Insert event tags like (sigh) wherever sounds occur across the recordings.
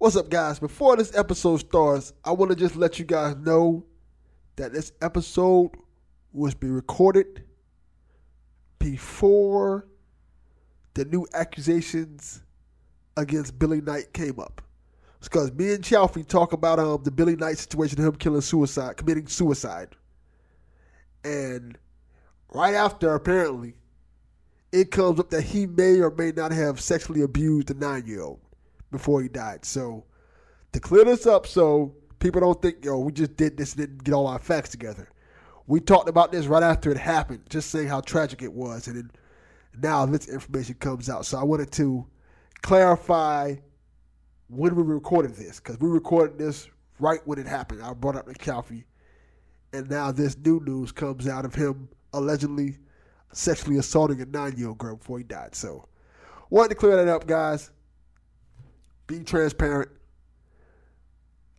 What's up, guys? Before this episode starts, I want to just let you guys know that this episode was be recorded before the new accusations against Billy Knight came up. It's because me and Chaufie talk about um the Billy Knight situation, him killing suicide, committing suicide, and right after apparently, it comes up that he may or may not have sexually abused a nine-year-old before he died. So to clear this up, so people don't think yo we just did this didn't get all our facts together. We talked about this right after it happened, just saying how tragic it was, and then now this information comes out. So I wanted to clarify when we recorded this because we recorded this right when it happened. I brought up the Chaufie, and now this new news comes out of him allegedly sexually assaulting a nine-year-old girl before he died. So wanted to clear that up, guys. Be transparent.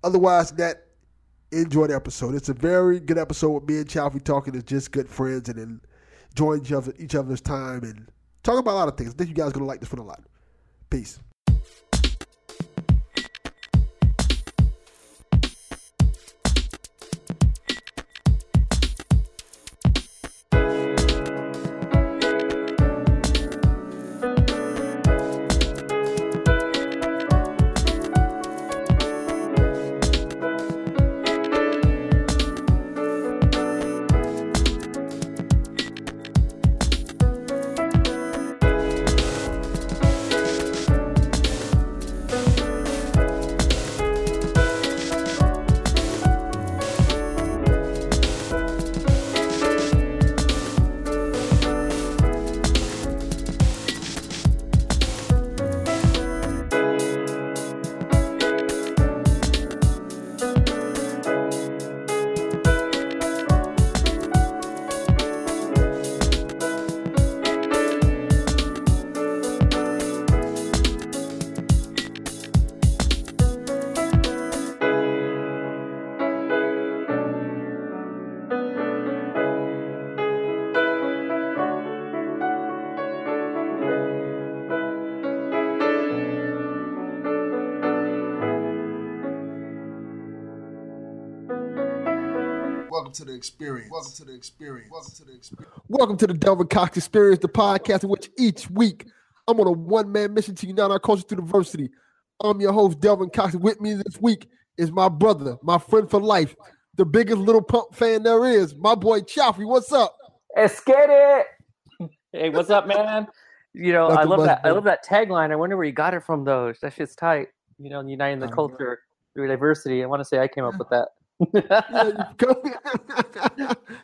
Otherwise, that enjoy the episode. It's a very good episode with me and Chaufie talking as just good friends and enjoying each, other, each other's time and talking about a lot of things. I think you guys are gonna like this one a lot. Peace. Experience. Welcome to the experience. Welcome to the experience. Welcome to the Delvin Cox Experience, the podcast in which each week I'm on a one man mission to unite our culture through diversity. I'm your host, Delvin Cox. With me this week is my brother, my friend for life, the biggest Lil Pump fan there is, my boy Chaufie. What's up? Let's get it. Hey, what's up, man? You know, I love much, that. I love that tagline. I wonder where you got it from, though. That shit's tight. You know, uniting the I know. culture through diversity. I want to say I came up with that Because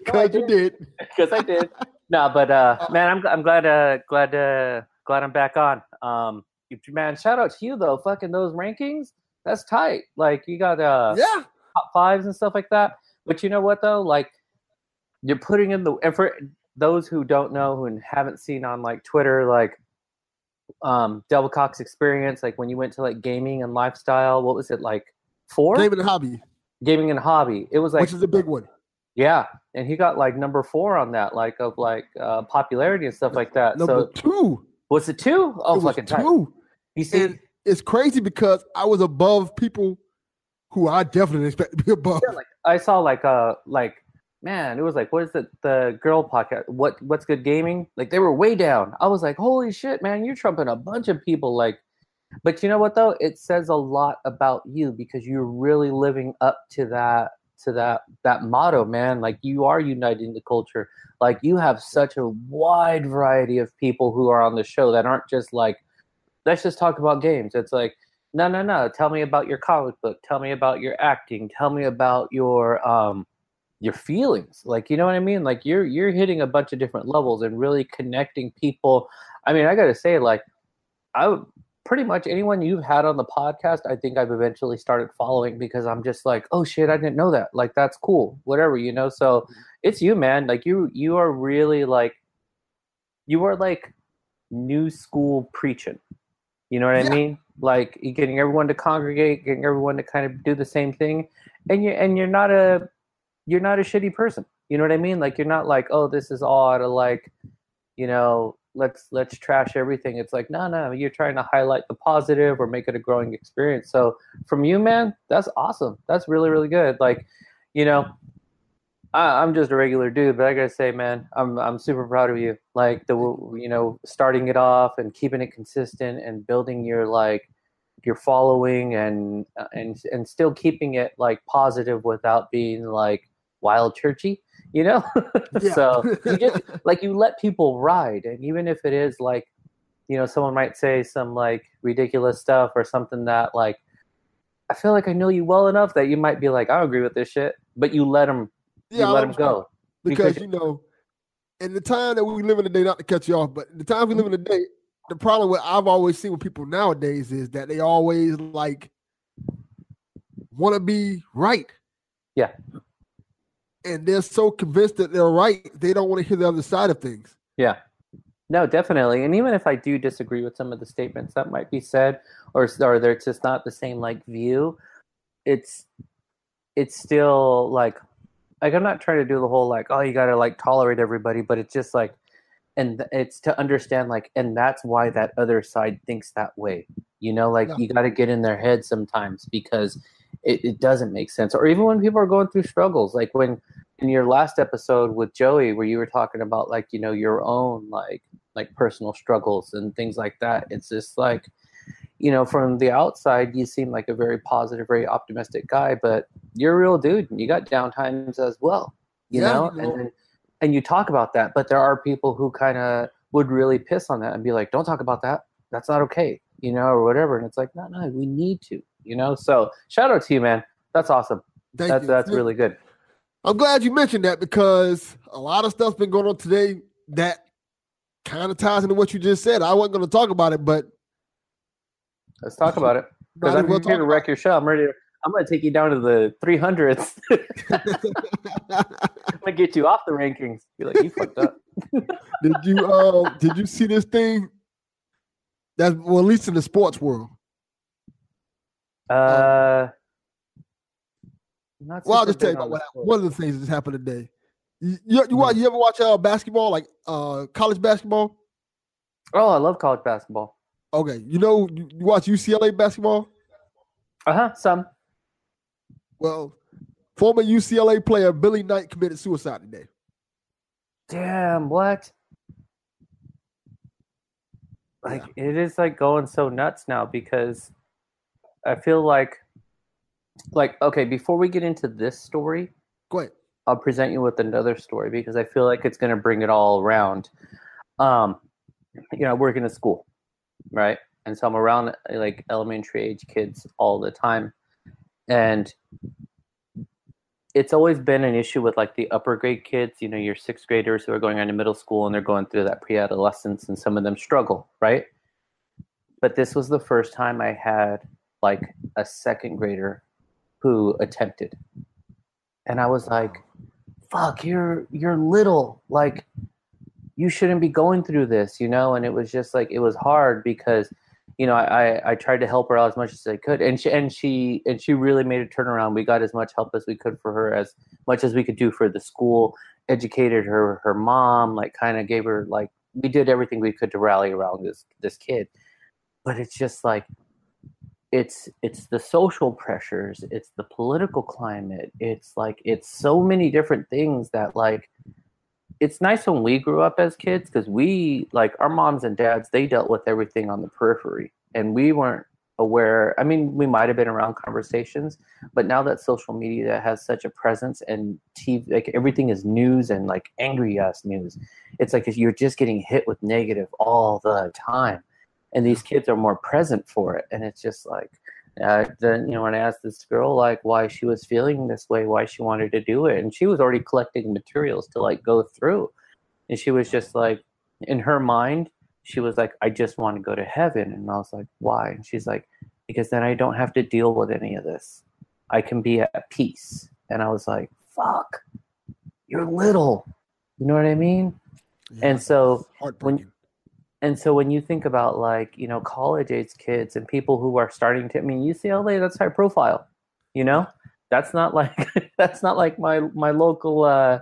(laughs) you did. because I did. No, but uh, man, I'm I'm glad uh glad uh glad I'm back on. Um, man, shout out to you though. Fucking those rankings, that's tight. Like you got uh Yeah. top fives and stuff like that. But you know what though? Like you're putting in the and for those who don't know who haven't seen on like Twitter, like um Delvin Cox experience, like when you went to like gaming and lifestyle, what was it like four? Game and hobby, gaming and hobby. It was like which is a big one. yeah, and he got like number four on that, like of like uh popularity and stuff like that. Number so two. was it two? Oh it fucking two. You see, And it's crazy because I was above people who I definitely expect to be (laughs) above. Yeah, like I saw like uh like man, it was like what is it the girl podcast? What what's good gaming? Like they were way down. I was like, holy shit, man, you're trumping a bunch of people. Like, but you know what though? It says a lot about you because you're really living up to that to that that motto, man. Like you are uniting the culture. Like you have such a wide variety of people who are on the show that aren't just like, let's just talk about games. It's like no, no, no. Tell me about your comic book. Tell me about your acting. Tell me about your um your feelings. Like, you know what I mean? Like you're you're hitting a bunch of different levels and really connecting people. I mean, I got to say like I pretty much anyone you've had on the podcast, I think I've eventually started following because I'm just like, oh shit, I didn't know that. Like that's cool, whatever, you know. So mm-hmm. it's you, man. Like you, you are really like, you are like new school preaching. You know what Yeah. I mean? Like getting everyone to congregate, getting everyone to kind of do the same thing, and you and you're not a, you're not a shitty person. You know what I mean? Like you're not like, oh, this is all out of like, you know, let's let's trash everything. It's like, no, no, you're trying to highlight the positive or make it a growing experience. So from you, man, that's awesome. That's really, really good. Like, you know, I, I'm just a regular dude, but I gotta say, man, I'm I'm super proud of you. Like the you know, starting it off and keeping it consistent and building your like your following and uh, and and still keeping it like positive without being like wild churchy you know (laughs) Yeah. so you just (laughs) like you let people ride and even if it is like you know someone might say some like ridiculous stuff or something that like i feel like i know you well enough that you might be like i don't agree with this shit but you let them you I let them go because, because- you know, in the time that we live in today, not to cut you off, but the time we live in today, the problem with I've always seen with people nowadays is that they always like want to be right. Yeah. And they're so convinced that they're right, they don't want to hear the other side of things. Yeah. No, definitely. And even if I do disagree with some of the statements that might be said, or or they're just not the same like view, it's it's still like like I'm not trying to do the whole like oh you gotta like tolerate everybody, but it's just like and it's to understand like and that's why that other side thinks that way. You know, like Yeah. you got to get in their head sometimes because it, it doesn't make sense. Or even when people are going through struggles, like when in your last episode with Joey, where you were talking about like you know your own like like personal struggles and things like that. It's just like you know from the outside you seem like a very positive, very optimistic guy, but you're a real dude and you got down times as well. You Yeah, know, and and you talk about that, but there are people who kind of would really piss on that and be like, "Don't talk about that. That's not okay," you know, or whatever. And it's like, no, no, we need to, you know. So shout out to you, man. That's awesome. Thank That's you. that's really good. I'm glad you mentioned that because a lot of stuff's been going on today that kind of ties into what you just said. I wasn't going to talk about it, but Let's talk about it. (laughs) Because I'm well here to wreck your show. I'm ready. To, I'm gonna take you down to the 300s. (laughs) I'm gonna get you off the rankings. Be like, you fucked up. (laughs) did you uh did you see this thing? That's well, at least in the sports world. Uh, not Well, I'll just tell you about what happened. One of the things that just happened today. You you, you, watch, you ever watch uh, basketball, like uh college basketball? Oh, I love college basketball. Okay, you know you, you watch UCLA basketball. Uh huh. Some. Well, former UCLA player Billy Knight committed suicide today. Damn. What? Like it is like going so nuts now because I feel like, like okay, before we get into this story, Go ahead. I'll present you with another story because I feel like it's going to bring it all around. Um, you know, I work in a school, right? And so I'm around like elementary age kids all the time. And it's always been an issue with like the upper grade kids, you know, your sixth graders who are going on to middle school and they're going through that pre adolescence and some of them struggle, right? But this was the first time I had like a second grader who attempted. And I was like, fuck, you're you're little. Like you shouldn't be going through this, you know? And it was just like it was hard because you know, I, I, I tried to help her out as much as I could, and she and she and she really made a turnaround. We got as much help as we could for her, as much as we could do for the school. Educated her, her mom, like kind of gave her like we did everything we could to rally around this this kid. But it's just like it's it's the social pressures, it's the political climate, it's like it's so many different things that like it's nice when we grew up as kids because we like our moms and dads they dealt with everything on the periphery and we weren't aware i mean we might have been around conversations but now that social media has such a presence and tv like everything is news and like angry ass news it's like you're just getting hit with negative all the time and these kids are more present for it and it's just like uh, then you know when I asked this girl like why she was feeling this way, why she wanted to do it, and she was already collecting materials to like go through, and she was just like, in her mind, she was like, I just want to go to heaven. And I was like, why? And she's like, because then I don't have to deal with any of this. I can be at peace. And I was like, fuck, you're little. You know what I mean? Yeah, And so heartbreaking. And so when you think about like you know college age kids and people who are starting to i mean ucla that's high profile you know that's not (laughs) like that's not like my my local uh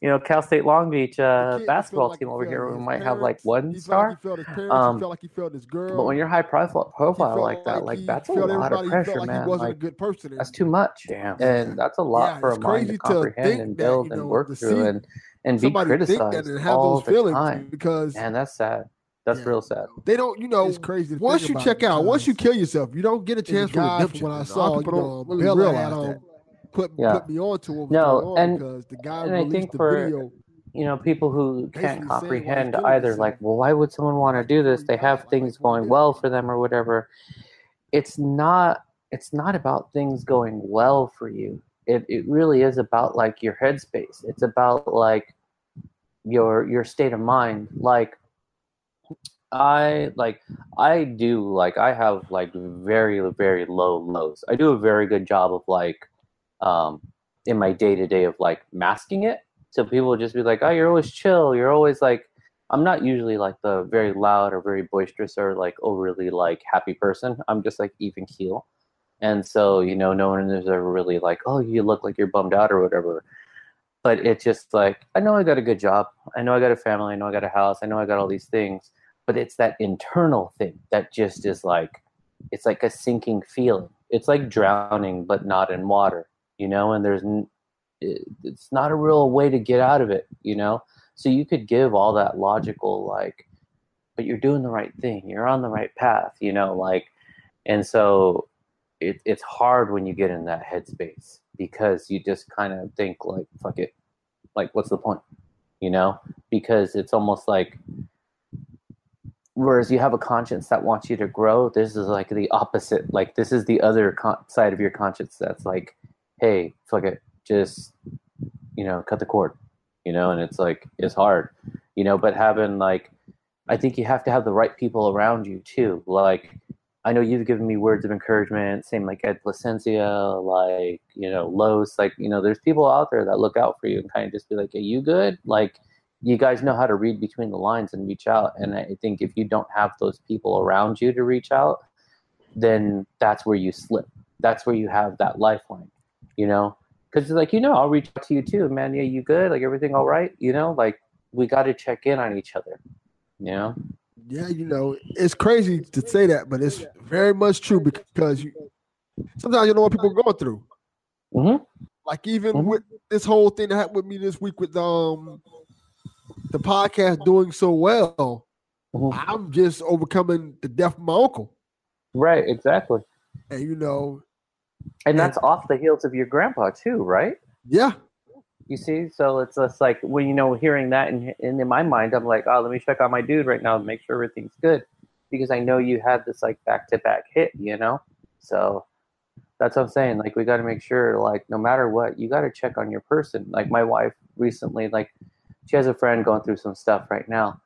you know cal state long beach uh basketball like team over here who might have like one star Felt like he failed his parents. Um, like he failed his girl. but when you're high profile profile like that like that's a lot of pressure man He wasn't like a good person. that's too much Damn. and that's a lot Yeah, for a mind to to comprehend think and that, build and know, work through and and be that criticized and have all those the feelings time because and that's sad that's Yeah. real sad they don't. You know, It's crazy. To once you check out, once you kill yourself, you don't get a chance for guy, redemption. what I And a lot saw, of you people don't don't really realize realize that. that. Put Yeah. put me on to what was No, going on and- because the guy and I released think the for- video. you know people who can't saying why he's comprehend either like well why would someone want to do this they have things going well for them or whatever it's not it's not about things going well for you it, it really is about like your headspace it's about like your your state of mind like i like i do like i have like very very low lows i do a very good job of like um in my day to day of like masking it so people just be like, "Oh, you're always chill. You're always like." I'm not usually like the very loud or very boisterous or like overly like happy person. I'm just like even keel, and so you know, no one is ever really like, "Oh, you look like you're bummed out" or whatever. But it's just like I know I got a good job. I know I got a family. I know I got a house. I know I got all these things. But it's that internal thing that just is like, it's like a sinking feeling. It's like drowning, but not in water. You know, and there's it's not a real way to get out of it you know so you could give all that logical like but you're doing the right thing you're on the right path you know like and so it, it's hard when you get in that headspace because you just kind of think like fuck it like what's the point you know because it's almost like whereas you have a conscience that wants you to grow this is like the opposite like this is the other con- side of your conscience that's like hey fuck it just you know cut the cord you know and it's like it's hard you know but having like i think you have to have the right people around you too like i know you've given me words of encouragement same like ed placencia like you know los like you know there's people out there that look out for you and kind of just be like are you good? Like you guys know how to read between the lines and reach out. And i think if you don't have those people around you to reach out then that's where you slip. That's where you have that lifeline you know? Because like you know i'll reach out to you too. Man yeah you good? Like everything all right? You know like we got to check in on each other you know? Yeah, you know, it's crazy to say that, but it's very much true because you sometimes you know what people are going through. Mhm. Like even Mhm. with this whole thing that happened with me this week with um the podcast doing so well, Mhm. I'm just overcoming the death of my uncle. right exactly. And you know, and that's off the heels of your grandpa too right? Yeah, you see so it's just like when you know hearing that and, and in my mind i'm like oh let me check on my dude right now to make sure everything's good because i know you had this like back to back hit you know? So that's what i'm saying like we got to make sure like no matter what you got to check on your person. Like my wife recently like she has a friend going through some stuff right now.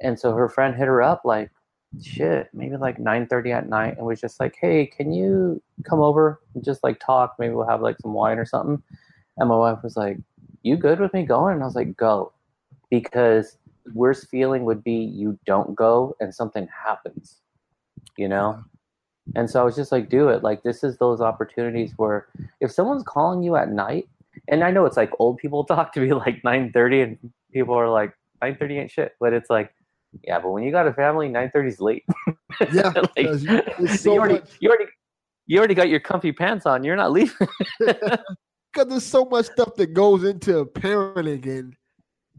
And so her friend hit her up like shit maybe like 9.30 at night and was just like hey can you come over and just like talk? Maybe we'll have like some wine or something. And my wife was like you good with me going? And i was like go. Because worst feeling would be you don't go and something happens you know? And so i was just like do it. Like this is those opportunities where if someone's calling you at night and i know it's like old people (laughs) talk to be like 9.30 and people are like 9.30 ain't shit but it's like yeah but when you got a family 9.30 is late (laughs) yeah, (laughs) Like, you, so you already much you already you already got your comfy pants on you're not leaving (laughs) because there's so much stuff that goes into parenting and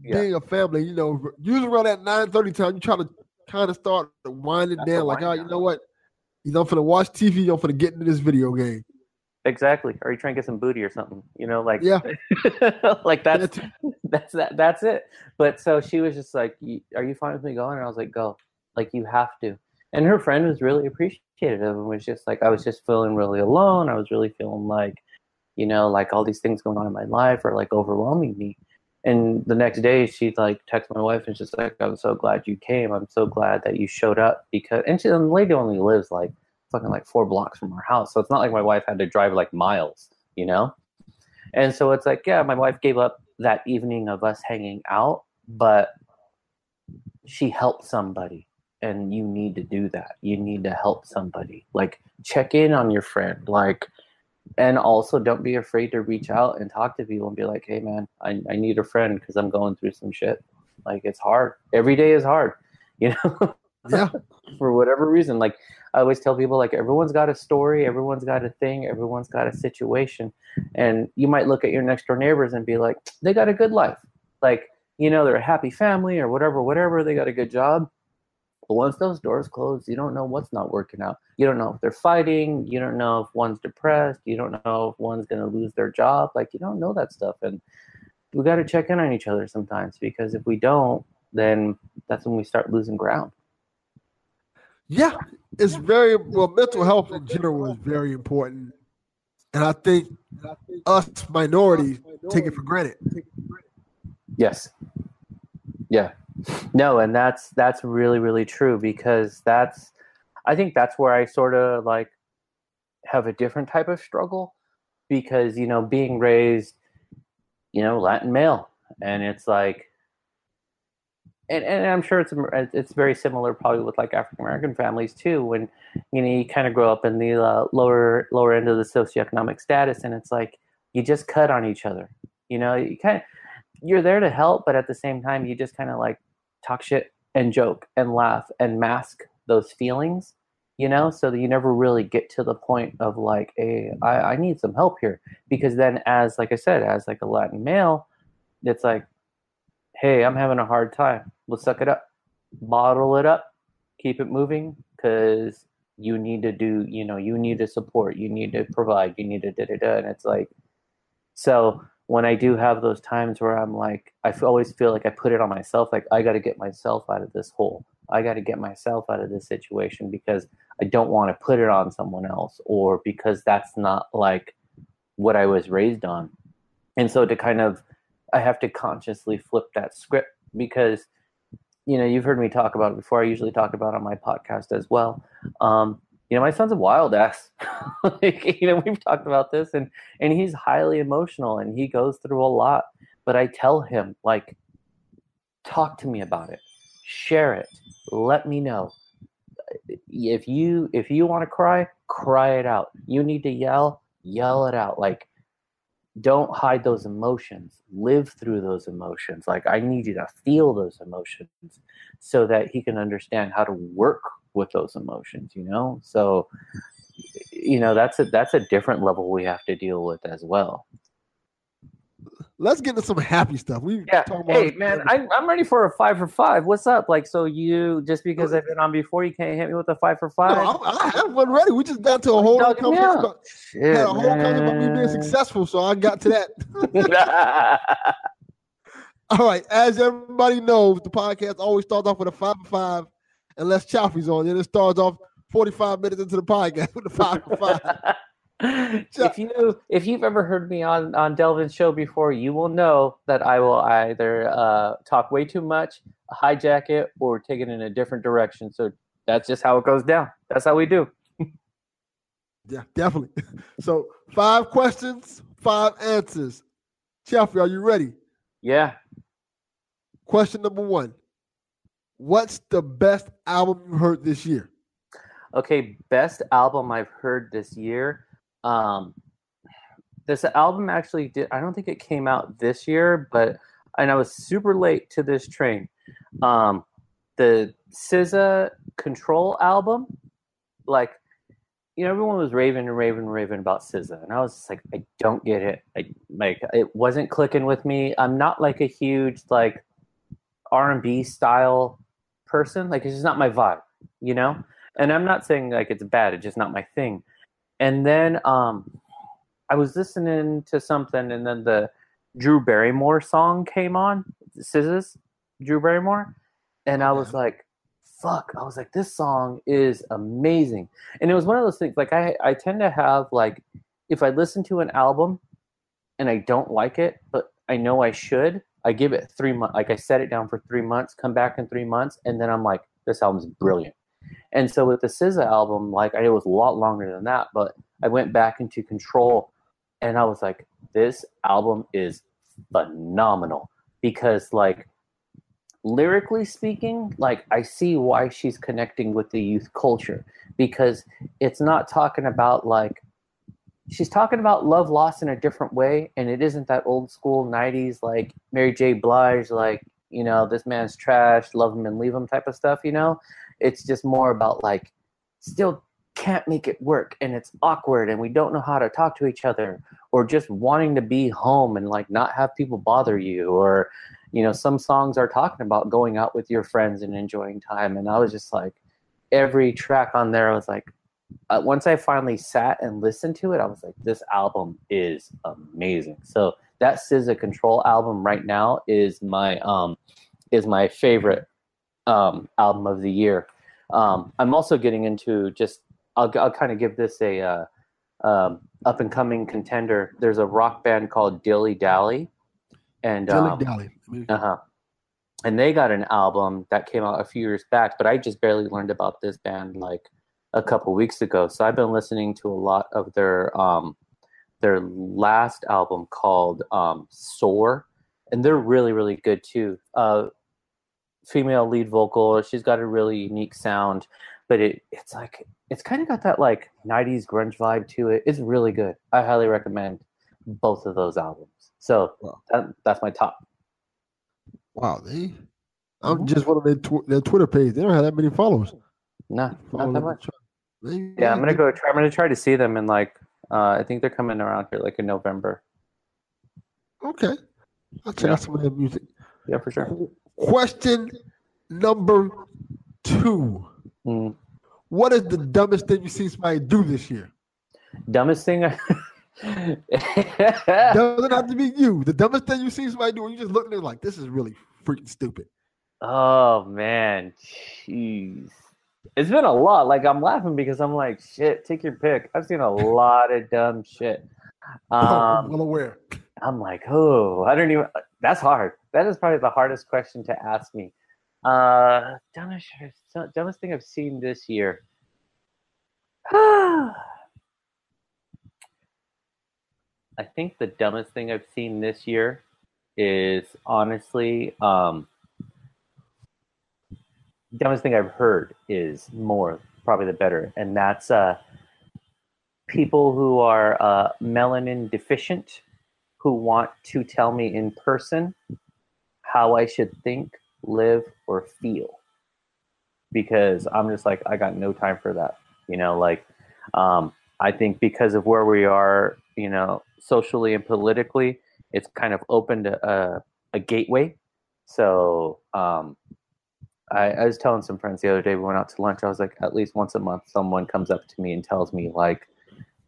Yeah. being a family. You know, usually around that nine thirty time, you try to kind of start winding That's down. Like, wind oh, you know what? You know, I'm finna watch TV. I'm to get into this video game. Exactly. Are you trying to get some booty or something? You know, like Yeah. (laughs) like that's That's- that that's it. But so she was just like, "Are you fine with me going?" And I was like, "Go." Like you have to. And her friend was really appreciative and was just like, I was just feeling really alone. I was really feeling like, you know, like all these things going on in my life are like overwhelming me. and the next day she'd like text my wife and she's like, I'm so glad you came. I'm so glad that you showed up because and she and the lady only lives like fucking like four blocks from our house. So it's not like my wife had to drive like miles, you know? And so it's like, yeah, my wife gave up that evening of us hanging out, but she helped somebody. And you need to do that. You need to help somebody. Like check in on your friend. Like and also don't be afraid to reach out and talk to people and be like, hey man, I, I need a friend because I'm going through some shit. Like it's hard. Every day is hard, (laughs) you know? Yeah. (laughs) For whatever reason. Like I always tell people like everyone's got a story, everyone's got a thing, everyone's got a situation. And you might look at your next door neighbors and be like, they got a good life. Like, you know, they're a happy family or whatever, whatever, they got a good job. But once those doors close, you don't know what's not working out. You don't know if they're fighting. You don't know if one's depressed. You don't know if one's going to lose their job. Like, you don't know that stuff. And we got to check in on each other sometimes because if we don't, then that's when we start losing ground. Yeah, it's very well. Mental health in general is very important, and I think us minorities take it for granted. Yes. Yeah. No, and that's that's really really true because that's I think that's where I sort of like have a different type of struggle because you know being raised you know Latin male and it's like and, and I'm sure it's it's very similar probably with like African American families too when you know you kind of grow up in the uh, lower lower end of the socioeconomic status and it's like you just cut on each other you know you kind of you're there to help but at the same time you just kind of like talk shit and joke and laugh and mask those feelings you know so that you never really get to the point of like hey I, I need some help here. Because then as like i said as like a latin male it's like hey i'm having a hard time let's suck it up bottle it up keep it moving because you need to do you know you need to support you need to provide you need to da da da and it's like so when I do have those times where I'm like, I always feel like I put it on myself, like I got to get myself out of this hole. I got to get myself out of this situation because I don't want to put it on someone else or because that's not like what I was raised on. And so to kind of, I have to consciously flip that script because, you know, you've heard me talk about it before. I usually talk about it on my podcast as well. Um, you know, my son's a wild ass. (laughs) like, you know, we've talked about this and and he's highly emotional and he goes through a lot. But I tell him, like, talk to me about it. Share it. Let me know. If you if you want to cry, cry it out. You need to yell, yell it out. Like don't hide those emotions. Live through those emotions. Like i need you to feel those emotions so that he can understand how to work with those emotions you know? So you know that's a that's a different level we have to deal with as well let's get into some happy stuff. We yeah. hey man I'm, I'm ready for a five for five. What's up? Like so you just because i've been on before you can't hit me with a five for five? No, I, I have one ready. We just got to a whole conversation about, Shit, had a whole conversation about me being successful so i got to that. (laughs) (laughs) All right as everybody knows the podcast always starts off with a five for five unless Chaufie's on. Then it starts off 45 minutes into the podcast (laughs) with a five for five. If you if you've ever heard me on on Delvin's show before, you will know that I will either uh, talk way too much, hijack it, or take it in a different direction. So that's just how it goes down. That's how we do. yeah, definitely. (laughs) So five questions, five answers. Chaufie, are you ready? Yeah. Question number one what's the best album you heard this year? Okay, best album I've heard this year. Um, this album actually did. I don't think it came out this year, but and I was super late to this train. Um, the SZA Control album, like you know, everyone was raving and raving and raving about SZA, and I was just like, I don't get it. I like it wasn't clicking with me. I'm not like a huge like R and B style person. Like it's just not my vibe, you know. And I'm not saying like it's bad. It's just not my thing. And then um, I was listening to something, and then the Drew Barrymore song came on. Scissors, Drew Barrymore, and I was like, "Fuck!" I was like, "This song is amazing." And it was one of those things. Like I, I tend to have like, if I listen to an album and I don't like it, but I know I should, I give it three months. Like I set it down for three months, come back in three months, and then I'm like, this album's brilliant. And so with the SZA album, like I, it was a lot longer than that, but I went back into Control, and I was like, this album is phenomenal because like lyrically speaking, like I see why she's connecting with the youth culture because it's not talking about like she's talking about love lost in a different way and it isn't that old school 90s like Mary J. Blige like you know this man's trash love him and leave him type of stuff you know it's just more about like still can't make it work and it's awkward and we don't know how to talk to each other or just wanting to be home and like not have people bother you or you know some songs are talking about going out with your friends and enjoying time and i was just like every track on there I was like uh, once i finally sat and listened to it i was like this album is amazing. So that SZA control album right now is my um is my favorite um album of the year um i'm also getting into just i'll, I'll kind of give this a uh, um, up and coming contender there's a rock band called dilly dally and Dilly um, dally. uh-huh. And they got an album that came out a few years back, but I just barely learned about this band like a couple weeks ago. So I've been listening to a lot of their um their last album called um Sore, and they're really really good too. Uh female lead vocal, she's got a really unique sound, but it it's like it's kind of got that like 90s grunge vibe to it. It's really good. I highly recommend both of those albums. So Wow. that, that's my top. Wow, they. I'm Mhm. just one of their, tw- their Twitter page. They don't have that many followers. No, not that much. They- Yeah, I'm gonna go try. I'm gonna try to see them in like. Uh, I think they're coming around here like in November. Okay, I'll check Yeah. out some of their music. Yeah, for sure. Question number two: Mm. What is the dumbest thing you've seen somebody do this year? Dumbest thing. I- (laughs) Doesn't have to be you. The dumbest thing you've seen somebody do, and you just look at it like, this is really freaking stupid. oh man, jeez. It's been a lot. Like I'm laughing because I'm like, shit. Take your pick. I've seen a lot of dumb shit. (laughs) I'm Um, well aware. I'm like, oh, I don't even. That's hard. That is probably the hardest question to ask me. Uh, dumbest, dumbest thing I've seen this year. (sighs) I think the dumbest thing I've seen this year is honestly, um, dumbest thing I've heard is more probably the better, and that's uh, people who are uh, melanin deficient who want to tell me in person how I should think, live, or feel. Because I'm just like, I got no time for that. You know, like, um, I think because of where we are, you know, socially and politically, it's kind of opened a, a gateway. So, um, I, I was telling some friends the other day, we went out to lunch. I was like, at least once a month, someone comes up to me and tells me, like,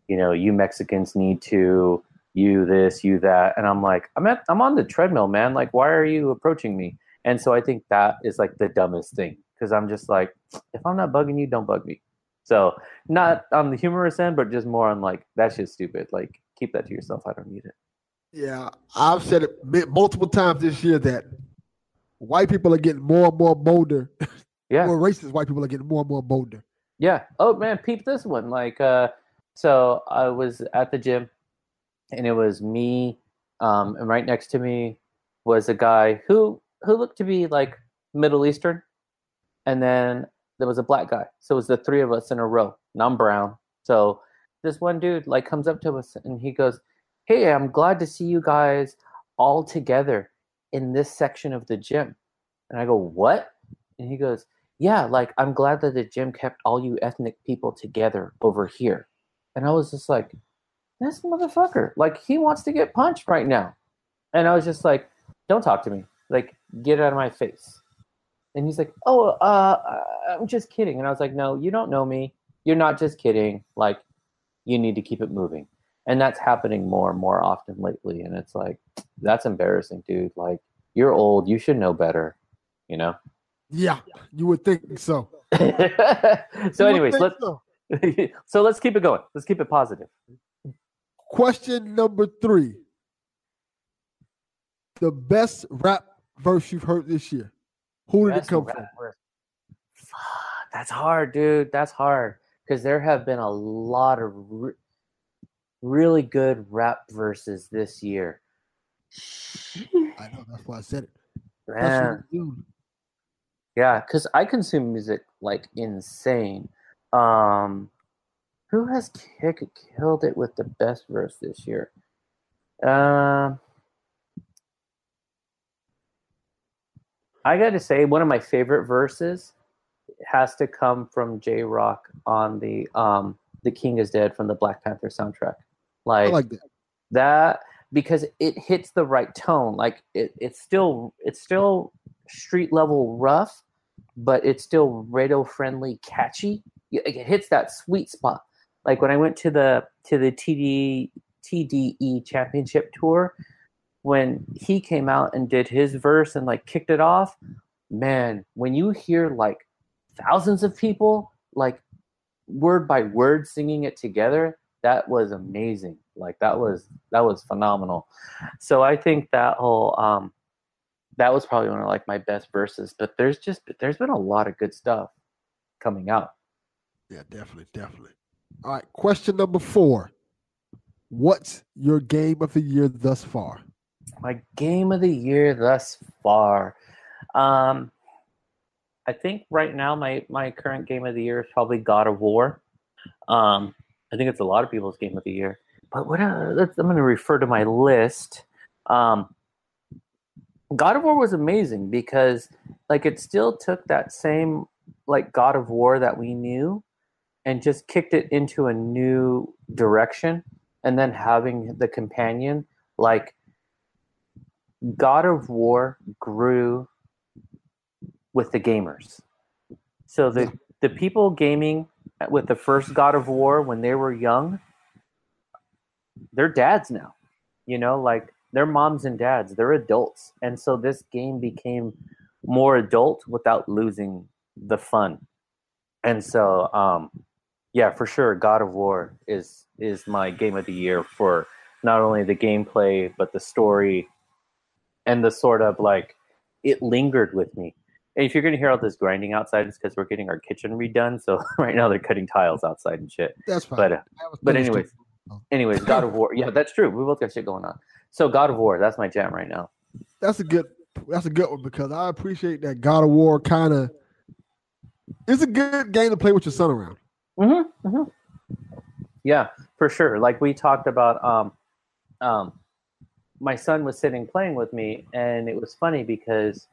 you know, you Mexicans need to you this, you that, and I'm like, I'm at, I'm on the treadmill, man. Like, why are you approaching me? And so I think that is like the dumbest thing because I'm just like, if I'm not bugging you, don't bug me. So not on the humorous end, but just more on like that's just stupid. Like, keep that to yourself. I don't need it. Yeah, I've said it multiple times this year that white people are getting more and more bolder. (laughs) Yeah. more racist white people are getting more and more bolder. Yeah. Oh man, peep this one. Like, uh, so I was at the gym, and it was me, um, and right next to me was a guy who who looked to be like Middle Eastern, and then there was a black guy. So it was the three of us in a row. And I'm brown. So this one dude like comes up to us and he goes, "Hey, I'm glad to see you guys all together in this section of the gym." And I go, "What?" And he goes, yeah, like I'm glad that the gym kept all you ethnic people together over here. And I was just like, this motherfucker, like he wants to get punched right now. And I was just like, don't talk to me. Like, get out of my face. And he's like, oh, uh, I'm just kidding. And I was like, no, you don't know me. You're not just kidding. Like, you need to keep it moving. And that's happening more and more often lately. And it's like, that's embarrassing, dude. Like, you're old. You should know better, you know? Yeah, you would think so. (laughs) so You anyways let's so. (laughs) so let's keep it going let's keep it positive Question number three. the best rap verse you've heard this year? Who did Best it come from? verse. Fuck, that's hard, dude. That's hard because there have been a lot of re- really good rap verses this year. I know that's why I said it. Man, what we do. yeah, because I consume music like insane. Um, who has kick, killed it with the best verse this year? Um, I got to say, one of my favorite verses has to come from Jay Rock on the um, "The King Is Dead" from the Black Panther soundtrack. I Like, like that. that because it hits the right tone. Like it, it's still it's still street level rough, but it's still radio friendly, catchy. It hits that sweet spot. Like when I went to the to the TD TDE Championship tour, when he came out and did his verse and like kicked it off, man, when you hear like thousands of people like word by word singing it together, that was amazing. Like that was that was phenomenal. So I think that whole um that was probably one of like my best verses. But there's just there's been a lot of good stuff coming out. Yeah, definitely, definitely. All right, question number four. What's your game of the year thus far? My game of the year thus far. Um I think right now my my current game of the year is probably God of War. Um I think it's a lot of people's game of the year. But what uh, I'm going to refer to my list. Um, God of War was amazing because like it still took that same like God of War that we knew and just kicked it into a new direction and then having the companion like God of War grew with the gamers. So the the people gaming with the first God of War when they were young, they're dads now. You know, like they're moms and dads, they're adults. And so this game became more adult without losing the fun. And so um yeah, for sure God of War is is my game of the year for not only the gameplay but the story and the sort of like it lingered with me. And if you're gonna hear all this grinding outside, it's because we're getting our kitchen redone. So (laughs) right now they're cutting tiles outside and shit. That's fine. But uh, but anyways, anyways, God of War. Yeah, that's true. We both got shit going on. So God of War, that's my jam right now. that's a good that's a good one because I appreciate that God of War kind of it's a good game to play with your son around. Mm-hmm, mm-hmm. Yeah, for sure. Like we talked about, um, um, my son was sitting playing with me, and it was funny because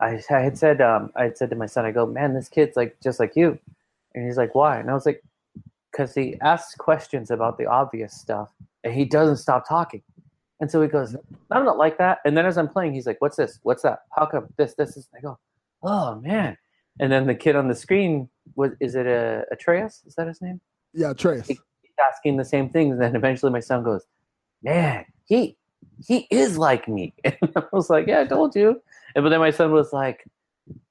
I, I had said, um, I had said to my son, I go, man, this kid's like just like you, and he's like, why? And I was like, because he asks questions about the obvious stuff, and he doesn't stop talking. And so he goes, I'm not like that. And then as I'm playing, he's like, what's this? What's that? How come this, this, this? I go, oh man. And then the kid on the screen was, is it a Atreus? Is that his name? Yeah, Trace. He's asking the same things. And then eventually my son goes, man, he, he is like me. (laughs) And I was like, yeah, I told you. And but then my son was like,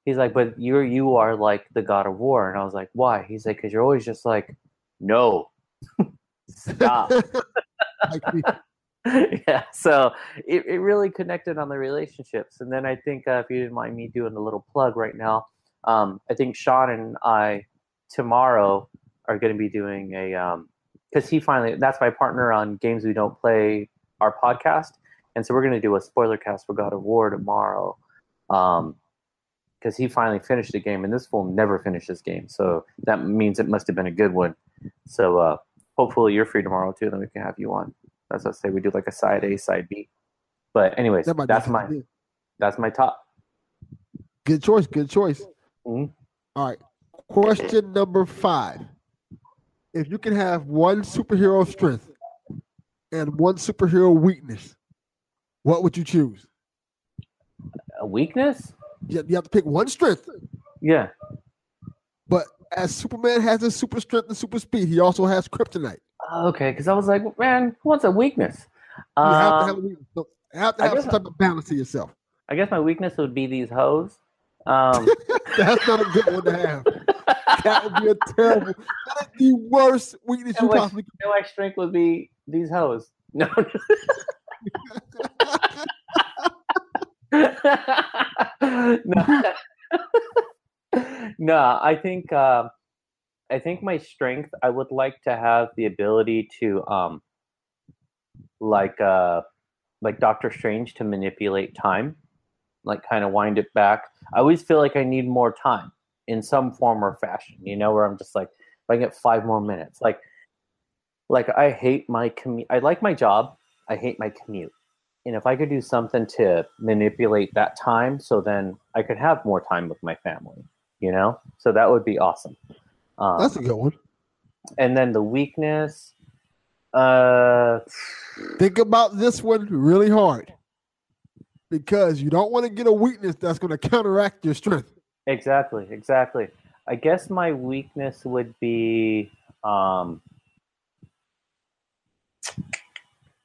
he's like, but you're, you are like the God of War. And I was like, why? He's like, cause you're always just like, no, stop. (laughs) (laughs) Yeah so it, it really connected on the relationships and then i think uh, if you didn't mind me doing a little plug right now um, i think sean and i tomorrow are going to be doing a because he finally that's my partner on games we don't play our podcast and so we're going to do a spoiler cast for god of war tomorrow um because he finally finished the game and this fool never finished this game so that means it must have been a good one so uh hopefully you're free tomorrow too then we can have you on that's what I say we do like a side A, side B. But anyways, That that's my that's my top. Good choice. Good choice. Mhm. All right. Question number five. If you can have one superhero strength and one superhero weakness, what would you choose? A weakness? You you have to pick one strength, Yeah. but as Superman has his super strength and super speed, he also has kryptonite. Okay, because I was like, man, who wants a weakness? You have to have a Um, weakness. So you have to I have guess some type of balance to yourself. I guess my weakness would be these hoes. Um, (laughs) That's not a good one to have. That would be a terrible. That is the worst weakness you And possibly could. my strength would be these hoes. No, (laughs) no. (laughs) no, I think uh, I think my strength. I would like to have the ability to, um, like, uh, like Doctor Strange, to manipulate time, like kind of wind it back. I always feel like I need more time in some form or fashion. You know, where I'm just like, if I get five more minutes, like, like I hate my commute. I like my job. I hate my commute. And if I could do something to manipulate that time, so then I could have more time with my family, you know, so that would be awesome. Um, That's a good one. and then the weakness, uh, Think about this one really hard because you don't want to get a weakness that's going to counteract your strength. exactly, exactly. I guess my weakness would be um,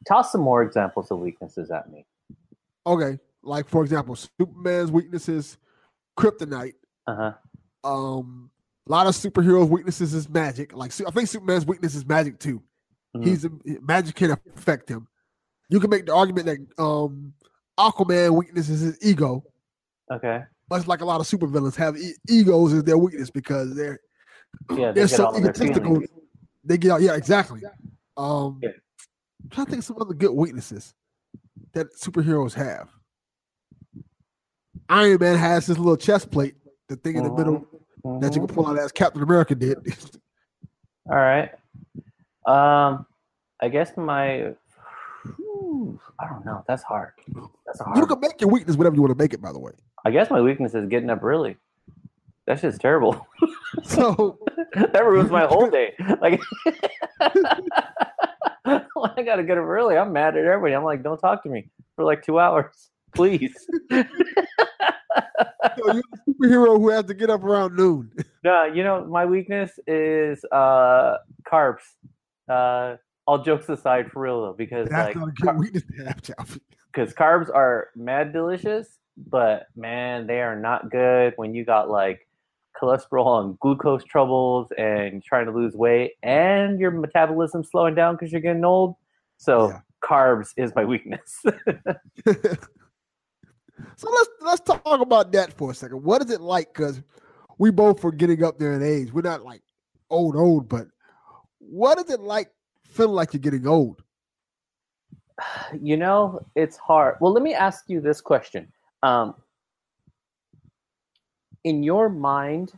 toss some more examples of weaknesses at me. Okay, like for example, Superman's weaknesses, kryptonite. Uh huh. Um, a lot of superheroes' weaknesses is magic. Like I think Superman's weakness is magic too. Mhm. He's magic can affect him. You can make the argument that um, Aquaman weakness is his ego. Okay. Much like a lot of supervillains have e- egos as their weakness because they're Yeah, they they're get so egotistical. They get out. Yeah, exactly. Um, Yeah. I'm trying to think of some other good weaknesses that superheroes have. Iron Man has his little chest plate, the thing in the middle that you can pull out as Captain America did. (laughs) All right. Um, I guess my. I don't know. That's hard. That's hard. you can make your weakness whatever you want to make it. By the way, I guess my weakness is getting up early. That's just terrible. (laughs) so (laughs) that ruins my whole day. (laughs) Like, when I gotta get up early, I'm mad at everybody. I'm like, don't talk to me for like two hours, please. so you're a superhero who has to get up around noon. no, you know, my weakness is uh carbs. Uh, all jokes aside, for real though, because That's like not a good weakness to (laughs) have, because carbs are mad delicious, but man, they are not good when you got like cholesterol and glucose troubles and trying to lose weight and your metabolism slowing down because you're getting old. So Yeah. carbs is my weakness. (laughs) So let's let's talk about that for a second. What is it like? Because we both are getting up there in age. We're not like old, old, but what is it like feeling like you're getting old? (sighs) you know, it's hard. Well, let me ask you this question. Um, in your mind,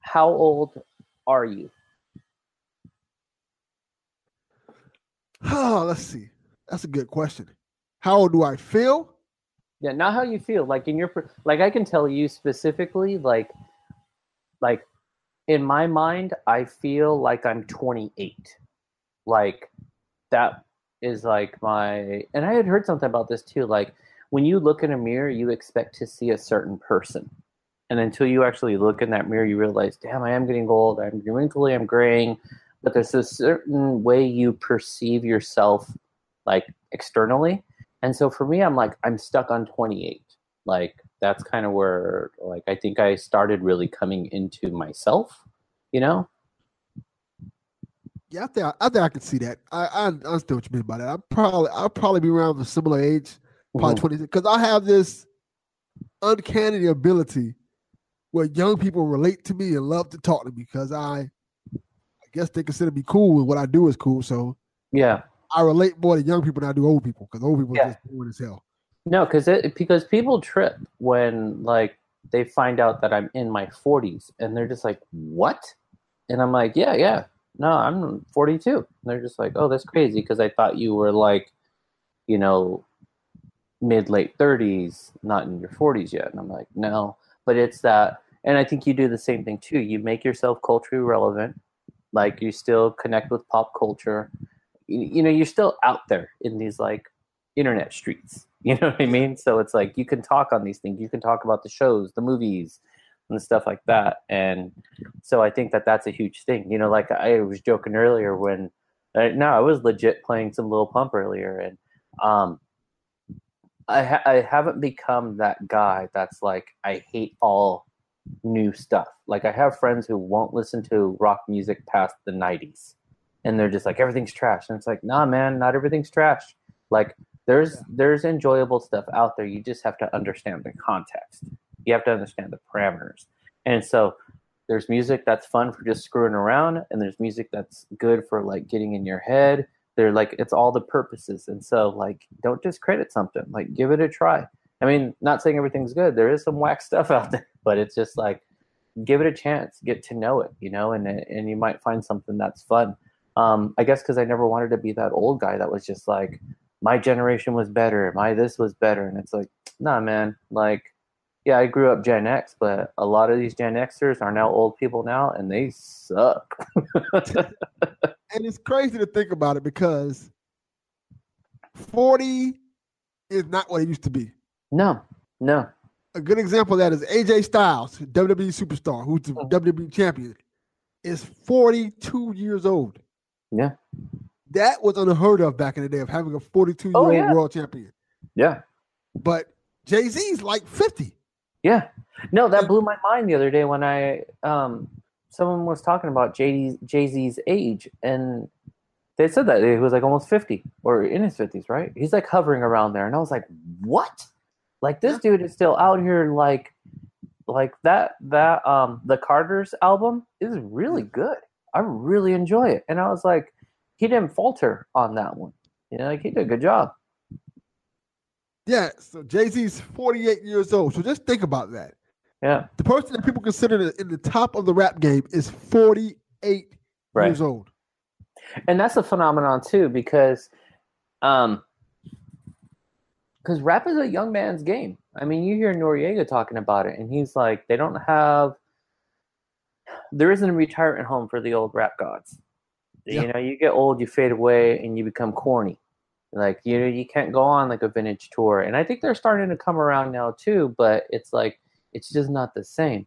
how old are you? Oh, (sighs) let's see. That's a good question. How old do I feel? Yeah, not how you feel. Like in your like, I can tell you specifically. Like, like in my mind, I feel like I'm 28. Like that is like my. And I had heard something about this too. Like when you look in a mirror, you expect to see a certain person, and until you actually look in that mirror, you realize, damn, I am getting old. I'm wrinkly. I'm graying. But there's a certain way you perceive yourself, like externally and so for me, I'm like, I'm stuck on 28. Like that's kind of where like I think I started really coming into myself, you know? Yeah, I think I, I think I can see that. I, I understand what you mean by that. I'm probably I'll probably be around the similar age, probably twenty, because I have this uncanny ability where young people relate to me and love to talk to me because I, I guess they consider me cool and what I do is cool. So Yeah. I relate more to young people than I do old people because old people Yeah. are just boring as hell. No, because it because people trip when like they find out that I'm in my 40s and they're just like, "What?" And I'm like, "Yeah, yeah. No, I'm 42." And they're just like, "Oh, that's crazy because I thought you were like, you know, mid late 30s, not in your 40s yet." And I'm like, "No." But it's that and I think you do the same thing too. You make yourself culturally relevant. Like you still connect with pop culture. You, you know, you're still out there in these like internet streets. (laughs) You know what I mean? So it's like you can talk on these things. You can talk about the shows, the movies, and stuff like that. And so I think that that's a huge thing. You know, like I was joking earlier when uh, no, I was legit playing some Lil Pump earlier, and um, I ha- I haven't become that guy that's like I hate all new stuff. Like I have friends who won't listen to rock music past the '90s, and they're just like everything's trash. And it's like, nah, man, not everything's trash. Like There's Yeah. there's enjoyable stuff out there. You just have to understand the context. You have to understand the parameters. And so there's music that's fun for just screwing around, and there's music that's good for like getting in your head. They're like it's all the purposes. And so like don't discredit something. Like give it a try. I mean, not saying everything's good. There is some whack stuff out there, (laughs) but it's just like give it a chance, get to know it, you know, and and you might find something that's fun. Um, I guess because I never wanted to be that old guy that was just like, my generation was better, my this was better, and it's like, nah, man. Like, yeah, I grew up Gen X, but a lot of these Gen Xers are now old people now, and they suck. (laughs) And it's crazy to think about it because 40 is not what it used to be. no, no, A good example of that is AJ Styles, WWE superstar, who's the Mhm. WWE champion, is 42 years old. yeah, That was unheard of back in the day of having a 42 year Oh, old yeah. world champion. yeah. But Jay Z's like 50. Yeah. No, that blew my mind the other day when I um someone was talking about Jay Jay Z's age and they said that he was like almost fifty or in his fifties, right? He's like hovering around there, and I was like, "What? Like this dude is still out here like like that that um the Carter's album is really good. I really enjoy it, and I was like, he didn't falter on that one. You know, like he did a good job. Yeah, so Jay Z's 48 years old. So just think about that. Yeah, The person that people consider in the top of the rap game is 48 right. years old. and that's a phenomenon too because um because rap is a young man's game i mean you hear Noreaga talking about it and he's like they don't have there isn't a retirement home for the old rap gods Yeah. you know you get old you fade away and you become corny like you know you can't go on like a vintage tour. And i think they're starting to come around now too but it's like it's just not the same.